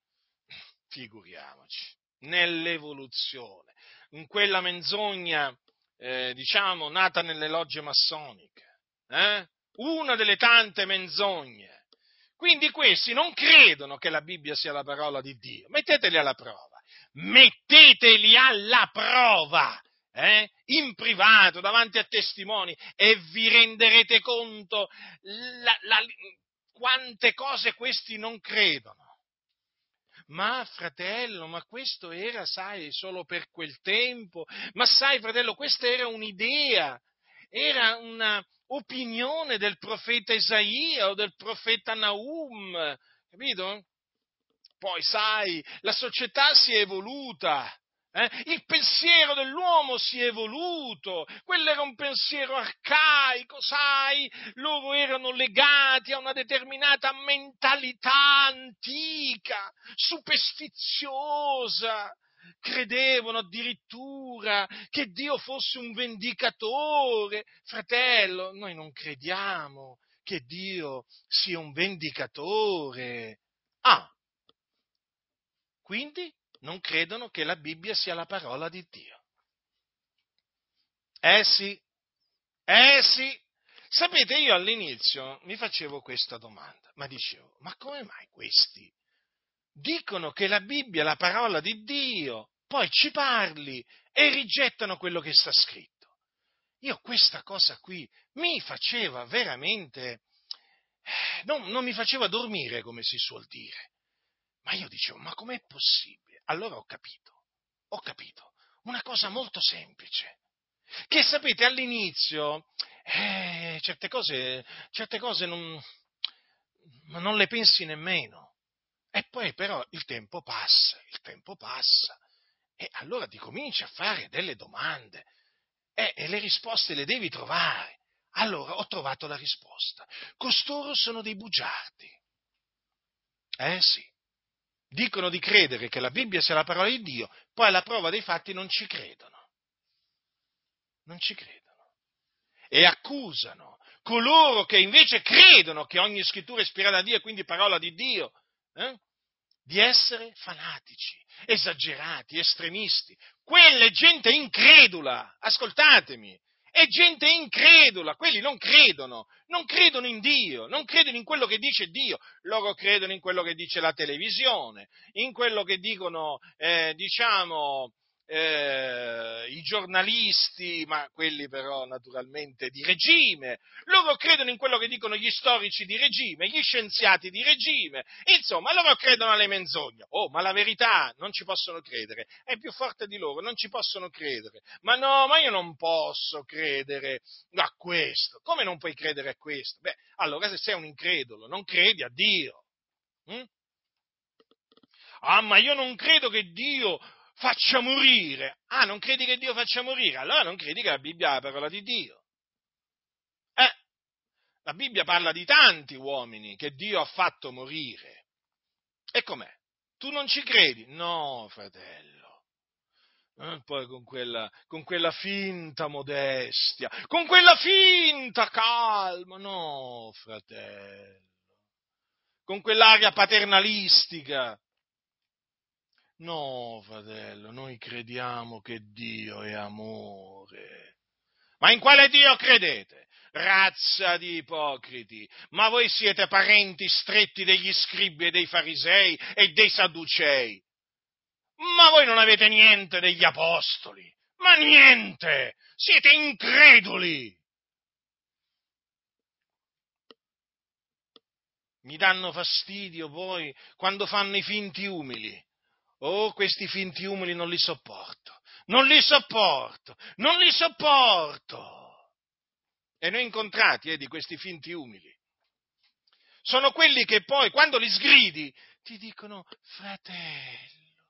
Figuriamoci, nell'evoluzione, in quella menzogna, eh, diciamo, nata nelle logge massoniche eh? una delle tante menzogne. Quindi questi non credono che la Bibbia sia la parola di Dio. Metteteli alla prova. Metteteli alla prova. Eh? in privato, davanti a testimoni, e vi renderete conto la, la, quante cose questi non credono. Ma fratello, ma questo era, sai, solo per quel tempo. Ma sai, fratello, questa era un'idea, era una, opinione del profeta Isaia o del profeta Naum, capito? Poi sai, la società si è evoluta, eh? il pensiero dell'uomo si è evoluto, quello era un pensiero arcaico, sai, loro erano legati a una determinata mentalità antica, superstiziosa, credevano addirittura che Dio fosse un vendicatore. Fratello, noi non crediamo che Dio sia un vendicatore. Ah, quindi non credono che la Bibbia sia la parola di Dio. Eh sì, eh sì. Sapete, io all'inizio mi facevo questa domanda, ma dicevo, ma come mai questi dicono che la Bibbia è la parola di Dio, poi ci parli e rigettano quello che sta scritto. Io questa cosa qui mi faceva veramente, non, non mi faceva dormire come si suol dire, ma io dicevo, ma com'è possibile? Allora ho capito, ho capito, una cosa molto semplice, che sapete all'inizio eh, certe cose, certe cose non, non le pensi nemmeno. E poi però il tempo passa, il tempo passa, e allora ti cominci a fare delle domande e, e le risposte le devi trovare. Allora ho trovato la risposta. Costoro sono dei bugiardi. Eh sì. Dicono di credere che la Bibbia sia la parola di Dio, poi alla prova dei fatti non ci credono. Non ci credono. E accusano coloro che invece credono che ogni scrittura è ispirata da Dio e quindi parola di Dio, eh? di essere fanatici, esagerati, estremisti. Quella è gente incredula, ascoltatemi, è gente incredula, quelli non credono, non credono in Dio, non credono in quello che dice Dio, loro credono in quello che dice la televisione, in quello che dicono, eh, diciamo, eh, i giornalisti, ma quelli però naturalmente di regime, loro credono in quello che dicono gli storici di regime, gli scienziati di regime, insomma, loro credono alle menzogne. Oh, ma la verità non ci possono credere, è più forte di loro, non ci possono credere. Ma no, ma io non posso credere a questo. Come non puoi credere a questo? Beh, allora se sei un incredulo, non credi a Dio. Hm? Ah, ma io non credo che Dio faccia morire. Ah, non credi che Dio faccia morire? Allora non credi che la Bibbia è la parola di Dio. Eh, la Bibbia parla di tanti uomini che Dio ha fatto morire. E com'è? Tu non ci credi? No, fratello. Eh, poi con quella, con quella finta modestia, con quella finta calma, no, fratello. Con quell'aria paternalistica No, fratello, noi crediamo che Dio è amore. Ma in quale Dio credete? Razza di ipocriti, ma voi siete parenti stretti degli scribi e dei farisei e dei sadducei. Ma voi non avete niente degli apostoli, ma niente, siete increduli. Mi danno fastidio poi quando fanno i finti umili Oh, questi finti umili non li sopporto, non li sopporto, non li sopporto. E ho incontrati eh, di questi finti umili. Sono quelli che poi, quando li sgridi, ti dicono, fratello,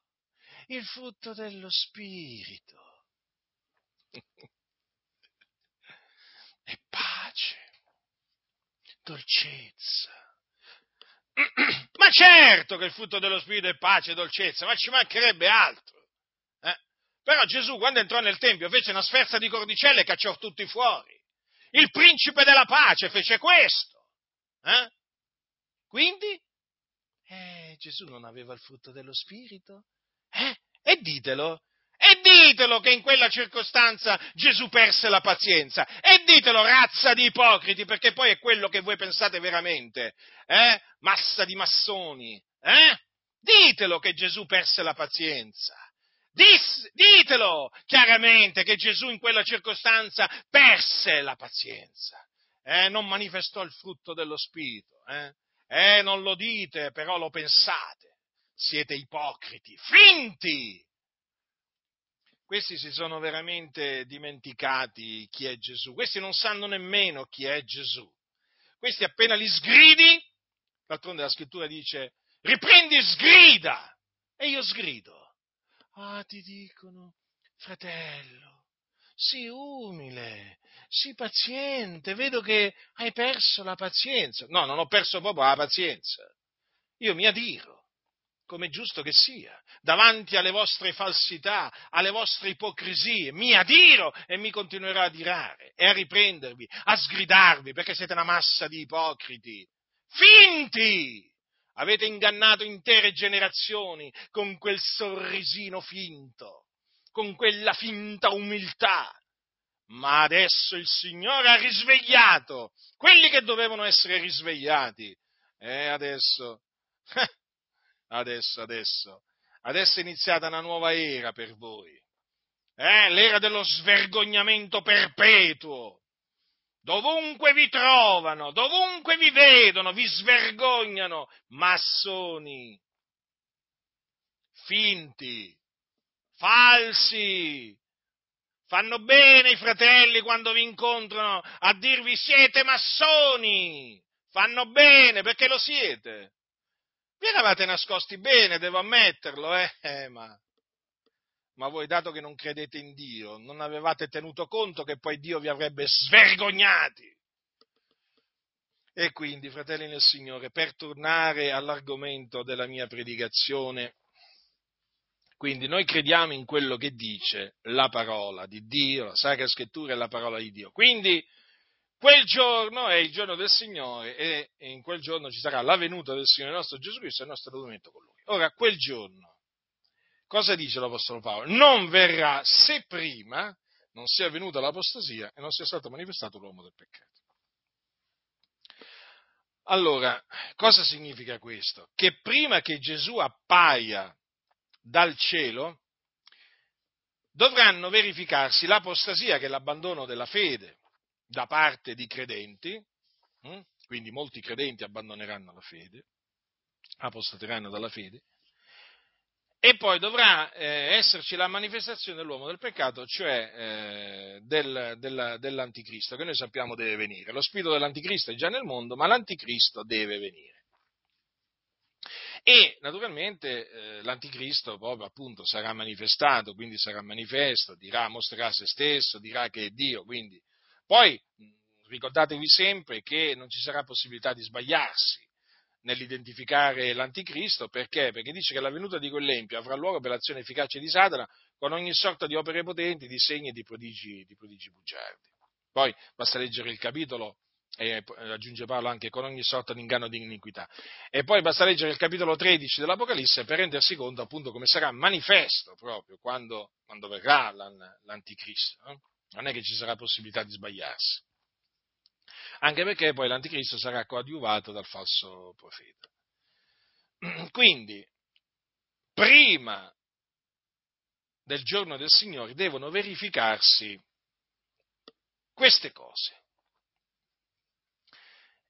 il frutto dello spirito. e pace, dolcezza, ma certo che il frutto dello Spirito è pace e dolcezza, ma ci mancherebbe altro. Eh? Però Gesù, quando entrò nel Tempio, fece una sferza di cordicelle e cacciò tutti fuori. Il principe della pace fece questo. Eh? Quindi, eh, Gesù non aveva il frutto dello Spirito? Eh? E ditelo, e ditelo che in quella circostanza Gesù perse la pazienza. E ditelo, razza di ipocriti, perché poi è quello che voi pensate veramente. Eh? Massa di massoni. Eh? Ditelo che Gesù perse la pazienza. Dis, ditelo chiaramente che Gesù in quella circostanza perse la pazienza. Eh? Non manifestò il frutto dello Spirito. Eh? eh, non lo dite, però lo pensate. Siete ipocriti, finti questi si sono veramente dimenticati chi è Gesù, questi non sanno nemmeno chi è Gesù. Questi appena li sgridi, d'altronde la scrittura dice, riprendi e sgrida, e io sgrido. Ah, ti dicono, fratello, sii umile, sii paziente, vedo che hai perso la pazienza. No, non ho perso proprio la pazienza. Io mi adiro come giusto che sia, davanti alle vostre falsità, alle vostre ipocrisie, mi adiro e mi continuerò a adirare e a riprendervi, a sgridarvi, perché siete una massa di ipocriti, finti! Avete ingannato intere generazioni con quel sorrisino finto, con quella finta umiltà. Ma adesso il Signore ha risvegliato quelli che dovevano essere risvegliati. E adesso adesso, adesso, adesso è iniziata una nuova era per voi, eh? l'era dello svergognamento perpetuo. Dovunque vi trovano, dovunque vi vedono, vi svergognano, massoni, finti, falsi. Fanno bene i fratelli quando vi incontrano a dirvi siete massoni. Fanno bene perché lo siete. Vi eravate nascosti bene, devo ammetterlo, eh? eh ma, ma voi, dato che non credete in Dio, non avevate tenuto conto che poi Dio vi avrebbe svergognati. E quindi, fratelli nel Signore, per tornare all'argomento della mia predicazione, quindi noi crediamo in quello che dice la parola di Dio, la Sacra Scrittura è la parola di Dio. Quindi quel giorno è il giorno del Signore e in quel giorno ci sarà la venuta del Signore nostro Gesù Cristo e il nostro radunamento con Lui. Ora, quel giorno, cosa dice l'Apostolo Paolo? Non verrà se prima non sia venuta l'apostasia e non sia stato manifestato l'uomo del peccato. Allora, cosa significa questo? Che prima che Gesù appaia dal cielo, dovranno verificarsi l'apostasia, che è l'abbandono della fede da parte di credenti, hm? quindi molti credenti abbandoneranno la fede, apostateranno dalla fede, e poi dovrà eh, esserci la manifestazione dell'uomo del peccato, cioè eh, del, del, dell'anticristo, che noi sappiamo deve venire. Lo spirito dell'anticristo è già nel mondo, ma l'anticristo deve venire. E naturalmente eh, l'anticristo proprio appunto sarà manifestato, quindi sarà manifesto, dirà, mostrerà se stesso, dirà che è Dio, quindi poi ricordatevi sempre che non ci sarà possibilità di sbagliarsi nell'identificare l'anticristo, perché? Perché dice che la venuta di quell'empio avrà luogo per l'azione efficace di Satana con ogni sorta di opere potenti, di segni e di prodigi, di prodigi bugiardi. Poi basta leggere il capitolo e aggiunge Paolo anche con ogni sorta di inganno di iniquità. E poi basta leggere il capitolo 13 dell'Apocalisse per rendersi conto appunto come sarà manifesto proprio quando, quando verrà l'anticristo. Non è che ci sarà possibilità di sbagliarsi. Anche perché poi l'anticristo sarà coadiuvato dal falso profeta. Quindi, prima del giorno del Signore devono verificarsi queste cose.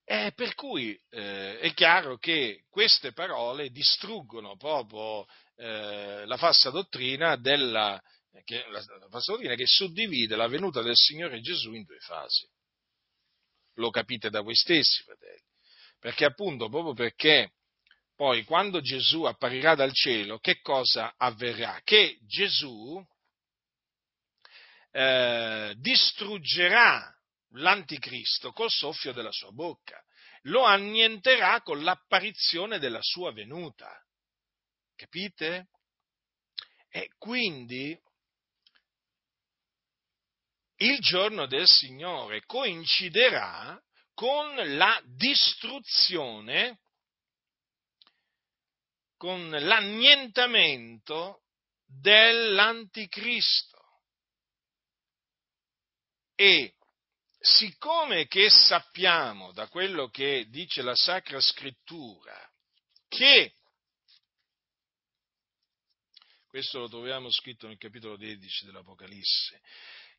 Eh, per cui eh, è chiaro che queste parole distruggono proprio eh, la falsa dottrina, della, che, la, la falsa dottrina che suddivide la venuta del Signore Gesù in due fasi. Lo capite da voi stessi, fratelli. Perché appunto, proprio perché poi quando Gesù apparirà dal cielo, che cosa avverrà? Che Gesù eh, distruggerà l'anticristo col soffio della sua bocca, lo annienterà con l'apparizione della sua venuta. Capite? E quindi il giorno del Signore coinciderà con la distruzione, con l'annientamento dell'anticristo. E siccome che sappiamo da quello che dice la Sacra Scrittura che questo lo troviamo scritto nel capitolo 16 dell'Apocalisse,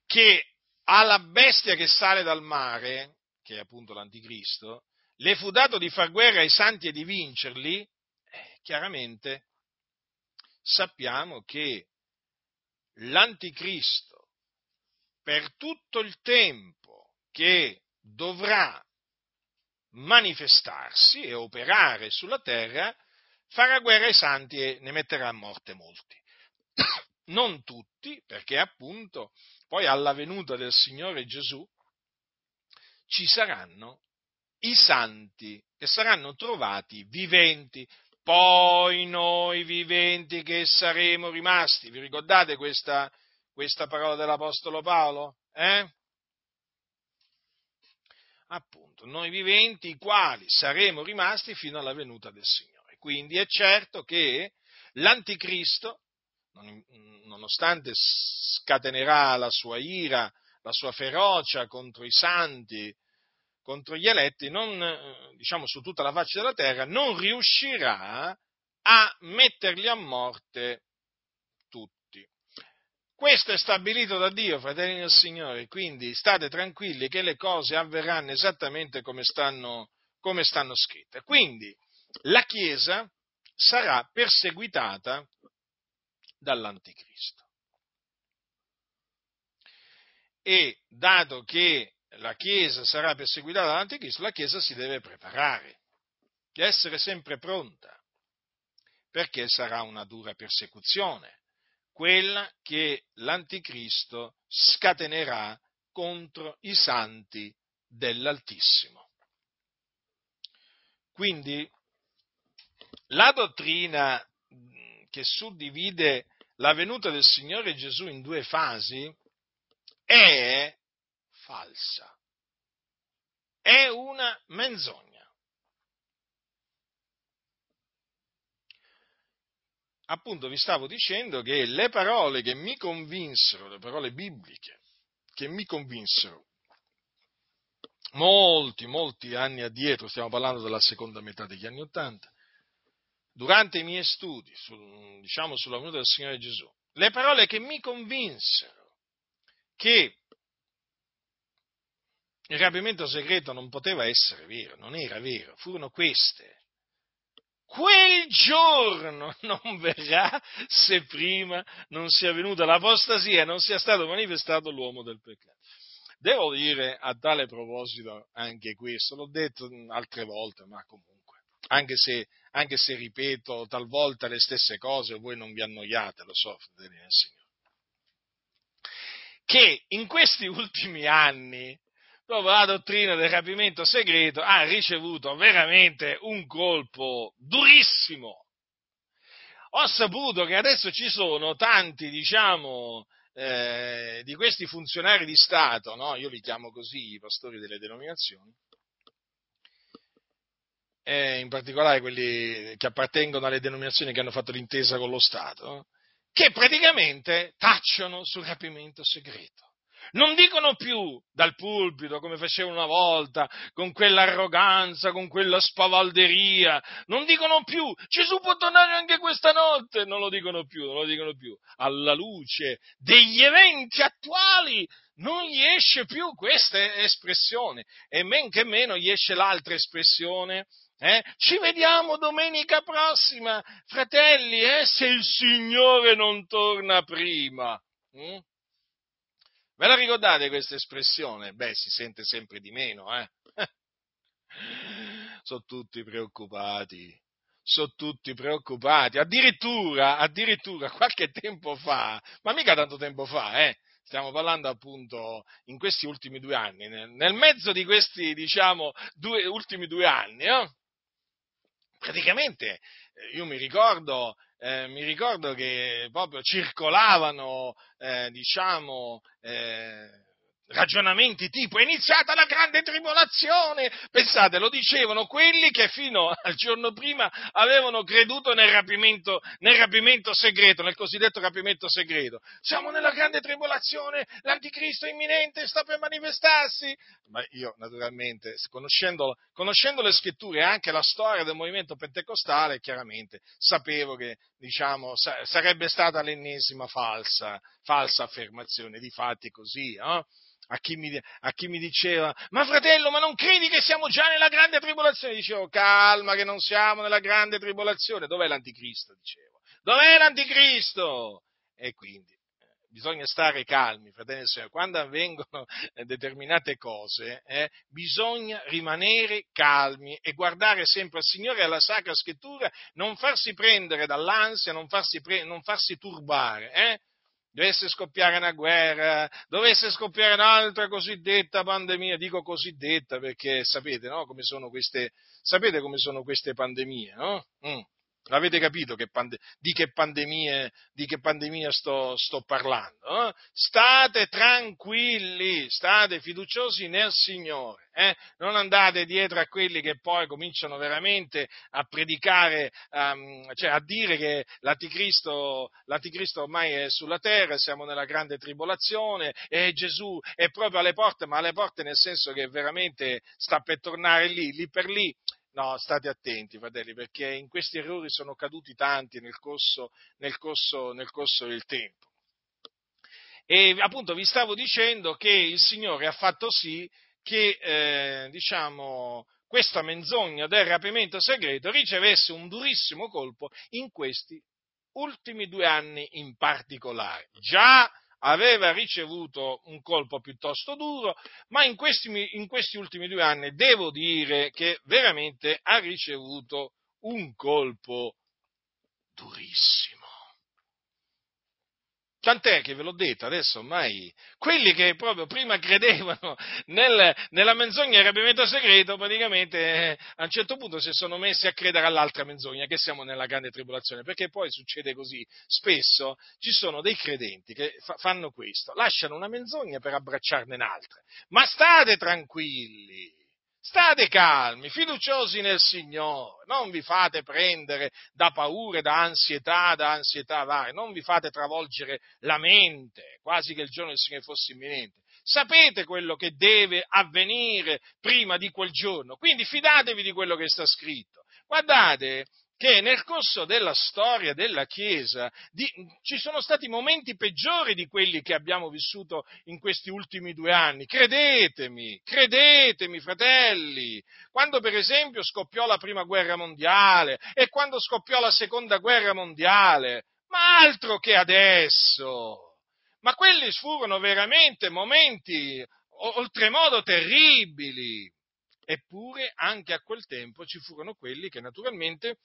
che alla bestia che sale dal mare, che è appunto l'anticristo, le fu dato di far guerra ai santi e di vincerli, eh, chiaramente sappiamo che l'anticristo per tutto il tempo che dovrà manifestarsi e operare sulla terra, farà guerra ai santi e ne metterà a morte molti. Non tutti, perché appunto poi alla venuta del Signore Gesù ci saranno i santi che saranno trovati viventi, poi noi viventi che saremo rimasti. Vi ricordate questa, questa parola dell'Apostolo Paolo? Eh? appunto, noi viventi, i quali saremo rimasti fino alla venuta del Signore. Quindi è certo che l'anticristo, nonostante scatenerà la sua ira, la sua ferocia contro i santi, contro gli eletti, non, diciamo su tutta la faccia della terra, non riuscirà a metterli a morte questo è stabilito da Dio, fratelli del Signore, quindi state tranquilli che le cose avverranno esattamente come stanno, come stanno scritte. Quindi la Chiesa sarà perseguitata dall'Anticristo. E dato che la Chiesa sarà perseguitata dall'Anticristo, la Chiesa si deve preparare, deve essere sempre pronta, perché sarà una dura persecuzione quella che l'anticristo scatenerà contro i santi dell'Altissimo. Quindi la dottrina che suddivide la venuta del Signore Gesù in due fasi è falsa. è una menzogna. Appunto vi stavo dicendo che le parole che mi convinsero, le parole bibliche, che mi convinsero molti, molti anni addietro, stiamo parlando della seconda metà degli anni Ottanta, durante i miei studi, su, diciamo sulla venuta del Signore Gesù, le parole che mi convinsero che il rapimento segreto non poteva essere vero, non era vero, furono queste. Quel giorno non verrà se prima non sia venuta l'apostasia e non sia stato manifestato l'uomo del peccato. Devo dire a tale proposito anche questo, l'ho detto altre volte, ma comunque, anche se, anche se ripeto talvolta le stesse cose, voi non vi annoiate, lo so, fratelli del Signore, che in questi ultimi anni proprio la dottrina del rapimento segreto ha ricevuto veramente un colpo durissimo. Ho saputo che adesso ci sono tanti, diciamo, eh, di questi funzionari di Stato, no? io li chiamo così, i pastori delle denominazioni, eh, in particolare quelli che appartengono alle denominazioni che hanno fatto l'intesa con lo Stato, che praticamente tacciano sul rapimento segreto. Non dicono più dal pulpito come facevano una volta, con quell'arroganza, con quella spavalderia, non dicono più Gesù può tornare anche questa notte, non lo dicono più, non lo dicono più. Alla luce degli eventi attuali non gli esce più questa espressione e men che meno gli esce l'altra espressione. Eh? Ci vediamo domenica prossima, fratelli, eh? se il Signore non torna prima. Mm? Ve la ricordate questa espressione? Beh, si sente sempre di meno, eh? sono tutti preoccupati, sono tutti preoccupati. Addirittura, addirittura qualche tempo fa, ma mica tanto tempo fa, eh? Stiamo parlando appunto in questi ultimi due anni, nel mezzo di questi, diciamo, due, ultimi due anni, eh? Praticamente eh, io mi ricordo eh, mi ricordo che proprio circolavano, eh, diciamo, eh, ragionamenti tipo è iniziata la grande tribolazione. Pensate, lo dicevano quelli che fino al giorno prima avevano creduto nel rapimento, nel rapimento segreto, nel cosiddetto rapimento segreto. Siamo nella grande tribolazione, l'anticristo è imminente, sta per manifestarsi. Ma io, naturalmente, conoscendo, conoscendo le scritture e anche la storia del movimento pentecostale, chiaramente sapevo che, diciamo, sarebbe stata l'ennesima falsa, falsa affermazione. Di fatti così, no? a chi, mi, a chi mi diceva, ma fratello, ma non credi che siamo già nella grande tribolazione? Dicevo, calma che non siamo nella grande tribolazione. Dov'è l'anticristo? Dicevo, dov'è l'anticristo? E quindi eh, bisogna stare calmi, fratelli e sorelle, quando avvengono eh, determinate cose, eh, bisogna rimanere calmi e guardare sempre al Signore e alla Sacra Scrittura, non farsi prendere dall'ansia, non farsi, pre- non farsi turbare, eh? Dovesse scoppiare una guerra, dovesse scoppiare un'altra cosiddetta pandemia, dico cosiddetta perché sapete, no, come queste, sapete come sono queste pandemie, no? Mm. Avete capito che pande- di che pandemie, di che pandemia sto, sto parlando? Eh? State tranquilli, state fiduciosi nel Signore. Eh? Non andate dietro a quelli che poi cominciano veramente a predicare, um, cioè a dire che l'anticristo, l'anticristo ormai è sulla terra, siamo nella grande tribolazione e Gesù è proprio alle porte, ma alle porte nel senso che veramente sta per tornare lì, lì per lì. No, state attenti, fratelli, perché in questi errori sono caduti tanti nel corso, nel corso, nel corso del tempo. E appunto vi stavo dicendo che il Signore ha fatto sì che, eh, diciamo, questa menzogna del rapimento segreto ricevesse un durissimo colpo in questi ultimi due anni in particolare. Già aveva ricevuto un colpo piuttosto duro, ma in questi, in questi ultimi due anni devo dire che veramente ha ricevuto un colpo durissimo. Tant'è che ve l'ho detto adesso ormai, quelli che proprio prima credevano nel, nella menzogna del rapimento segreto, praticamente eh, a un certo punto si sono messi a credere all'altra menzogna, che siamo nella grande tribolazione, perché poi succede così. Spesso ci sono dei credenti che fa, fanno questo, lasciano una menzogna per abbracciarne un'altra. Ma state tranquilli, State calmi, fiduciosi nel Signore, non vi fate prendere da paure, da ansietà, da ansietà varie, non vi fate travolgere la mente, quasi che il giorno del Signore fosse imminente. Sapete quello che deve avvenire prima di quel giorno, quindi fidatevi di quello che sta scritto. Guardate che nel corso della storia della Chiesa di, ci sono stati momenti peggiori di quelli che abbiamo vissuto in questi ultimi due anni. Credetemi, credetemi, fratelli. Quando per esempio scoppiò la prima guerra mondiale e quando scoppiò la seconda guerra mondiale, ma altro che adesso. Ma quelli furono veramente momenti oltremodo terribili. Eppure anche a quel tempo ci furono quelli che naturalmente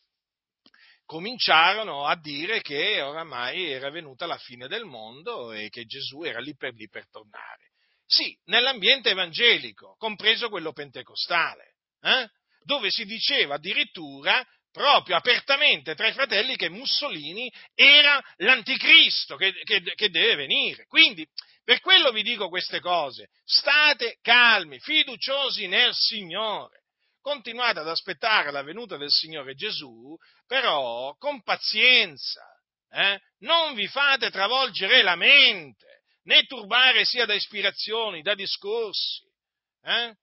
cominciarono a dire che oramai era venuta la fine del mondo e che Gesù era lì per lì per tornare. Sì, nell'ambiente evangelico, compreso quello pentecostale, eh? dove si diceva addirittura proprio apertamente tra i fratelli che Mussolini era l'anticristo che, che, che deve venire. Quindi, per quello vi dico queste cose, state calmi, fiduciosi nel Signore continuate ad aspettare la venuta del Signore Gesù, però con pazienza, eh? non vi fate travolgere la mente, né turbare sia da ispirazioni, da discorsi. Eh?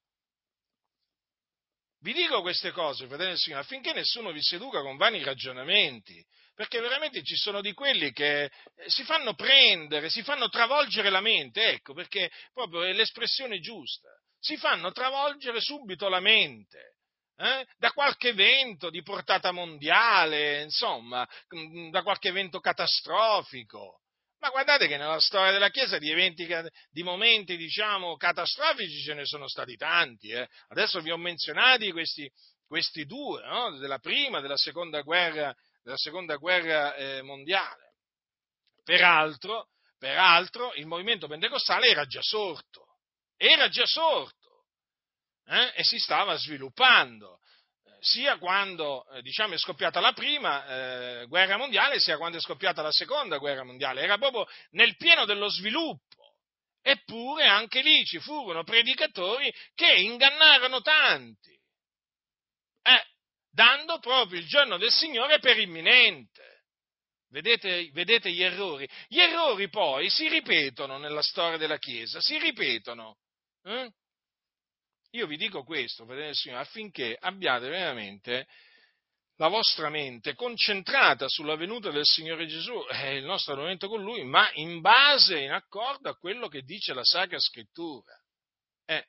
Vi dico queste cose, fratelli del Signore, affinché nessuno vi seduca con vani ragionamenti, perché veramente ci sono di quelli che eh, si fanno prendere, si fanno travolgere la mente, ecco, perché proprio è l'espressione giusta si fanno travolgere subito la mente. Eh? da qualche evento di portata mondiale, insomma, mm, da qualche evento catastrofico. Ma guardate che nella storia della Chiesa di eventi, di momenti, diciamo, catastrofici ce ne sono stati tanti. Eh? Adesso vi ho menzionati questi, questi due, no? della prima e della seconda guerra, della seconda guerra eh, mondiale. Peraltro, peraltro, il movimento pentecostale era già sorto, era già sorto eh, e si stava sviluppando, eh, sia quando eh, diciamo, è scoppiata la prima eh, guerra mondiale, sia quando è scoppiata la seconda guerra mondiale, era proprio nel pieno dello sviluppo. Eppure anche lì ci furono predicatori che ingannarono tanti, eh, dando proprio il giorno del Signore per imminente. Vedete, vedete, gli errori? Gli errori poi si ripetono nella storia della Chiesa, si ripetono. Eh? Io vi dico questo, fratelli Signore, affinché abbiate veramente la vostra mente concentrata sulla venuta del Signore Gesù e il nostro adormento con Lui, ma in base, in accordo a quello che dice la Sacra Scrittura. Eh,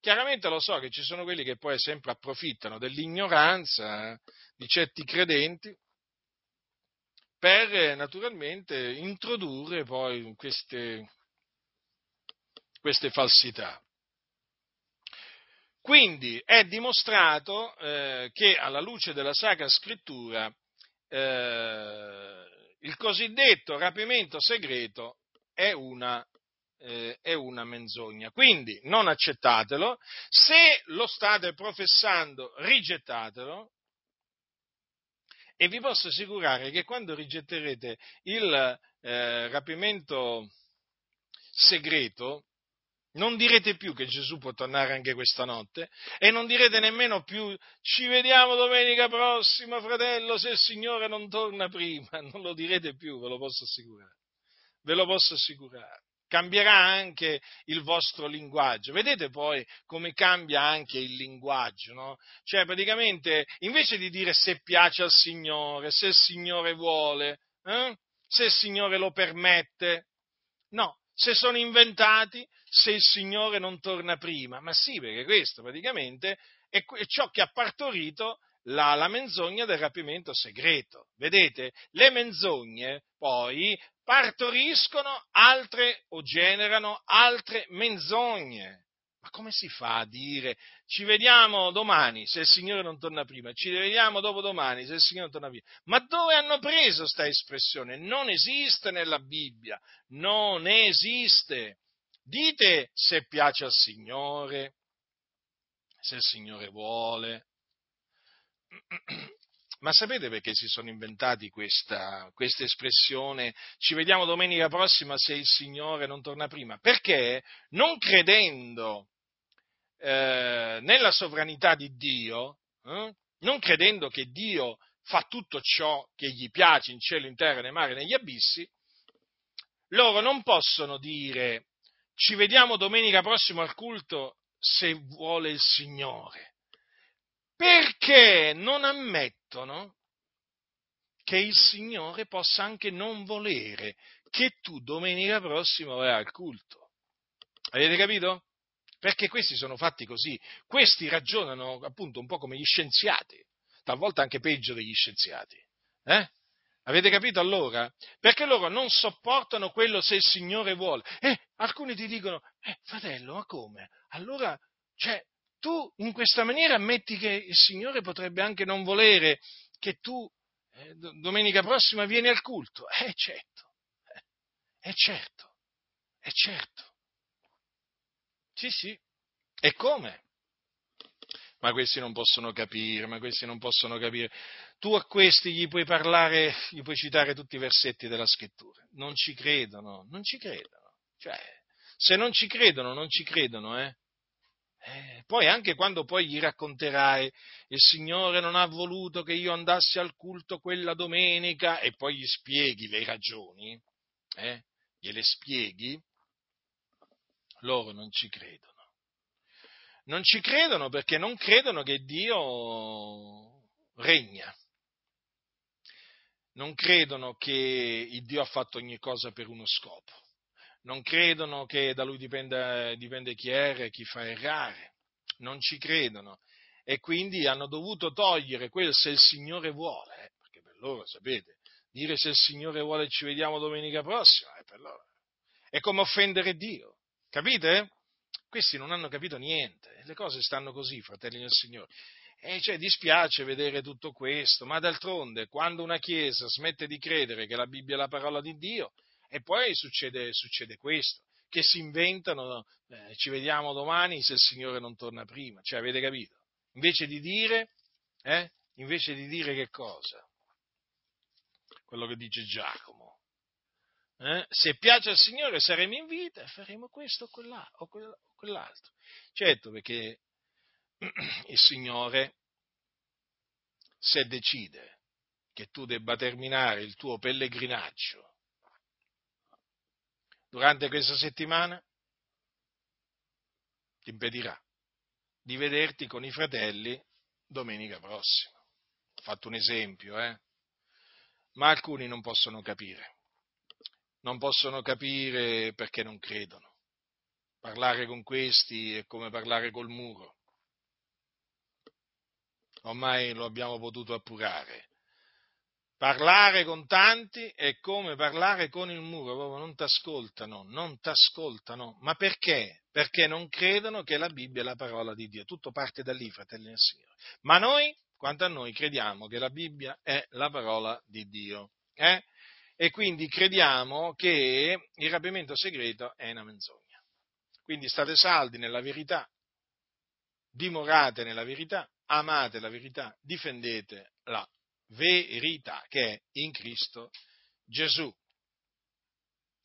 chiaramente lo so che ci sono quelli che poi sempre approfittano dell'ignoranza eh, di certi credenti per eh, naturalmente introdurre poi queste, queste falsità. Quindi è dimostrato eh, che alla luce della Sacra Scrittura eh, il cosiddetto rapimento segreto è una, eh, è una menzogna. Quindi non accettatelo, se lo state professando rigettatelo e vi posso assicurare che quando rigetterete il eh, rapimento segreto, non direte più che Gesù può tornare anche questa notte e non direte nemmeno più ci vediamo domenica prossima, fratello, se il Signore non torna prima. Non lo direte più, ve lo posso assicurare. Ve lo posso assicurare. Cambierà anche il vostro linguaggio. Vedete poi come cambia anche il linguaggio, no? Cioè, praticamente, invece di dire se piace al Signore, se il Signore vuole, eh? se il Signore lo permette, no, se sono inventati, se il Signore non torna prima. Ma sì, perché questo praticamente è ciò che ha partorito la, la, menzogna del rapimento segreto. Vedete, le menzogne poi partoriscono altre o generano altre menzogne. Ma come si fa a dire ci vediamo domani se il Signore non torna prima, ci vediamo dopodomani se il Signore non torna prima? Ma dove hanno preso questa espressione? Non esiste nella Bibbia, non esiste. Dite se piace al Signore, se il Signore vuole. Ma sapete perché si sono inventati questa, questa, espressione? Ci vediamo domenica prossima se il Signore non torna prima? Perché non credendo eh, nella sovranità di Dio, eh, non credendo che Dio fa tutto ciò che gli piace in cielo, in terra, nei mari negli abissi, loro non possono dire ci vediamo domenica prossima al culto se vuole il Signore, perché non ammettono che il Signore possa anche non volere che tu domenica prossima vai al culto. Avete capito? Perché questi sono fatti così, questi ragionano appunto un po' come gli scienziati, talvolta anche peggio degli scienziati. Eh? Avete capito allora? Perché loro non sopportano quello se il Signore vuole. E alcuni ti dicono, eh, fratello, ma come? Allora, cioè, tu in questa maniera ammetti che il Signore potrebbe anche non volere che tu eh, domenica prossima vieni al culto. Eh, certo, eh, è certo, è certo. Sì, sì. E come? Ma questi non possono capire, ma questi non possono capire. Tu a questi gli puoi parlare, gli puoi citare tutti i versetti della scrittura. Non ci credono, non ci credono. Cioè, se non ci credono, non ci credono, eh? Eh, poi anche quando poi gli racconterai il Signore non ha voluto che io andassi al culto quella domenica e poi gli spieghi le ragioni, eh, gliele spieghi, loro non ci credono. Non ci credono perché non credono che Dio regna. Non credono che il Dio ha fatto ogni cosa per uno scopo. Non credono che da lui dipenda, dipende chi erra e chi fa errare. Non ci credono. E quindi hanno dovuto togliere quel se il Signore vuole, eh, perché per loro, sapete, dire se il Signore vuole ci vediamo domenica prossima, è per loro. È come offendere Dio. Capite? Questi non hanno capito niente, le cose stanno così, fratelli del Signore. E cioè dispiace vedere tutto questo, ma d'altronde quando una Chiesa smette di credere che la Bibbia è la parola di Dio, e poi succede, succede questo, che si inventano, eh, ci vediamo domani se il Signore non torna prima, cioè avete capito? Invece di dire, eh, invece di dire che cosa? Quello che dice Giacomo eh? se piace al Signore saremo in vita e faremo questo o, quella, o, quell'altro. Certo, perché il Signore, se decide che tu debba terminare il tuo pellegrinaggio durante questa settimana, ti impedirà di vederti con i fratelli domenica prossima. Ho fatto un esempio, eh? Ma alcuni non possono capire non possono capire perché non credono. Parlare con questi è come parlare col muro. Ormai lo abbiamo potuto appurare. Parlare con tanti è come parlare con il muro, proprio non ti ascoltano, non ti ascoltano. Ma perché? Perché non credono che la Bibbia è la parola di Dio. Tutto parte da lì, fratelli del Signore. Ma noi, quanto a noi, crediamo che la Bibbia è la parola di Dio. Eh? E quindi crediamo che il rapimento segreto è una menzogna. Quindi state saldi nella verità, dimorate nella verità, amate la verità, difendete la verità che è in Cristo Gesù.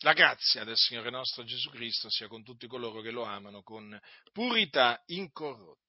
La grazia del Signore nostro Gesù Cristo sia con tutti coloro che lo amano con purità incorrotta.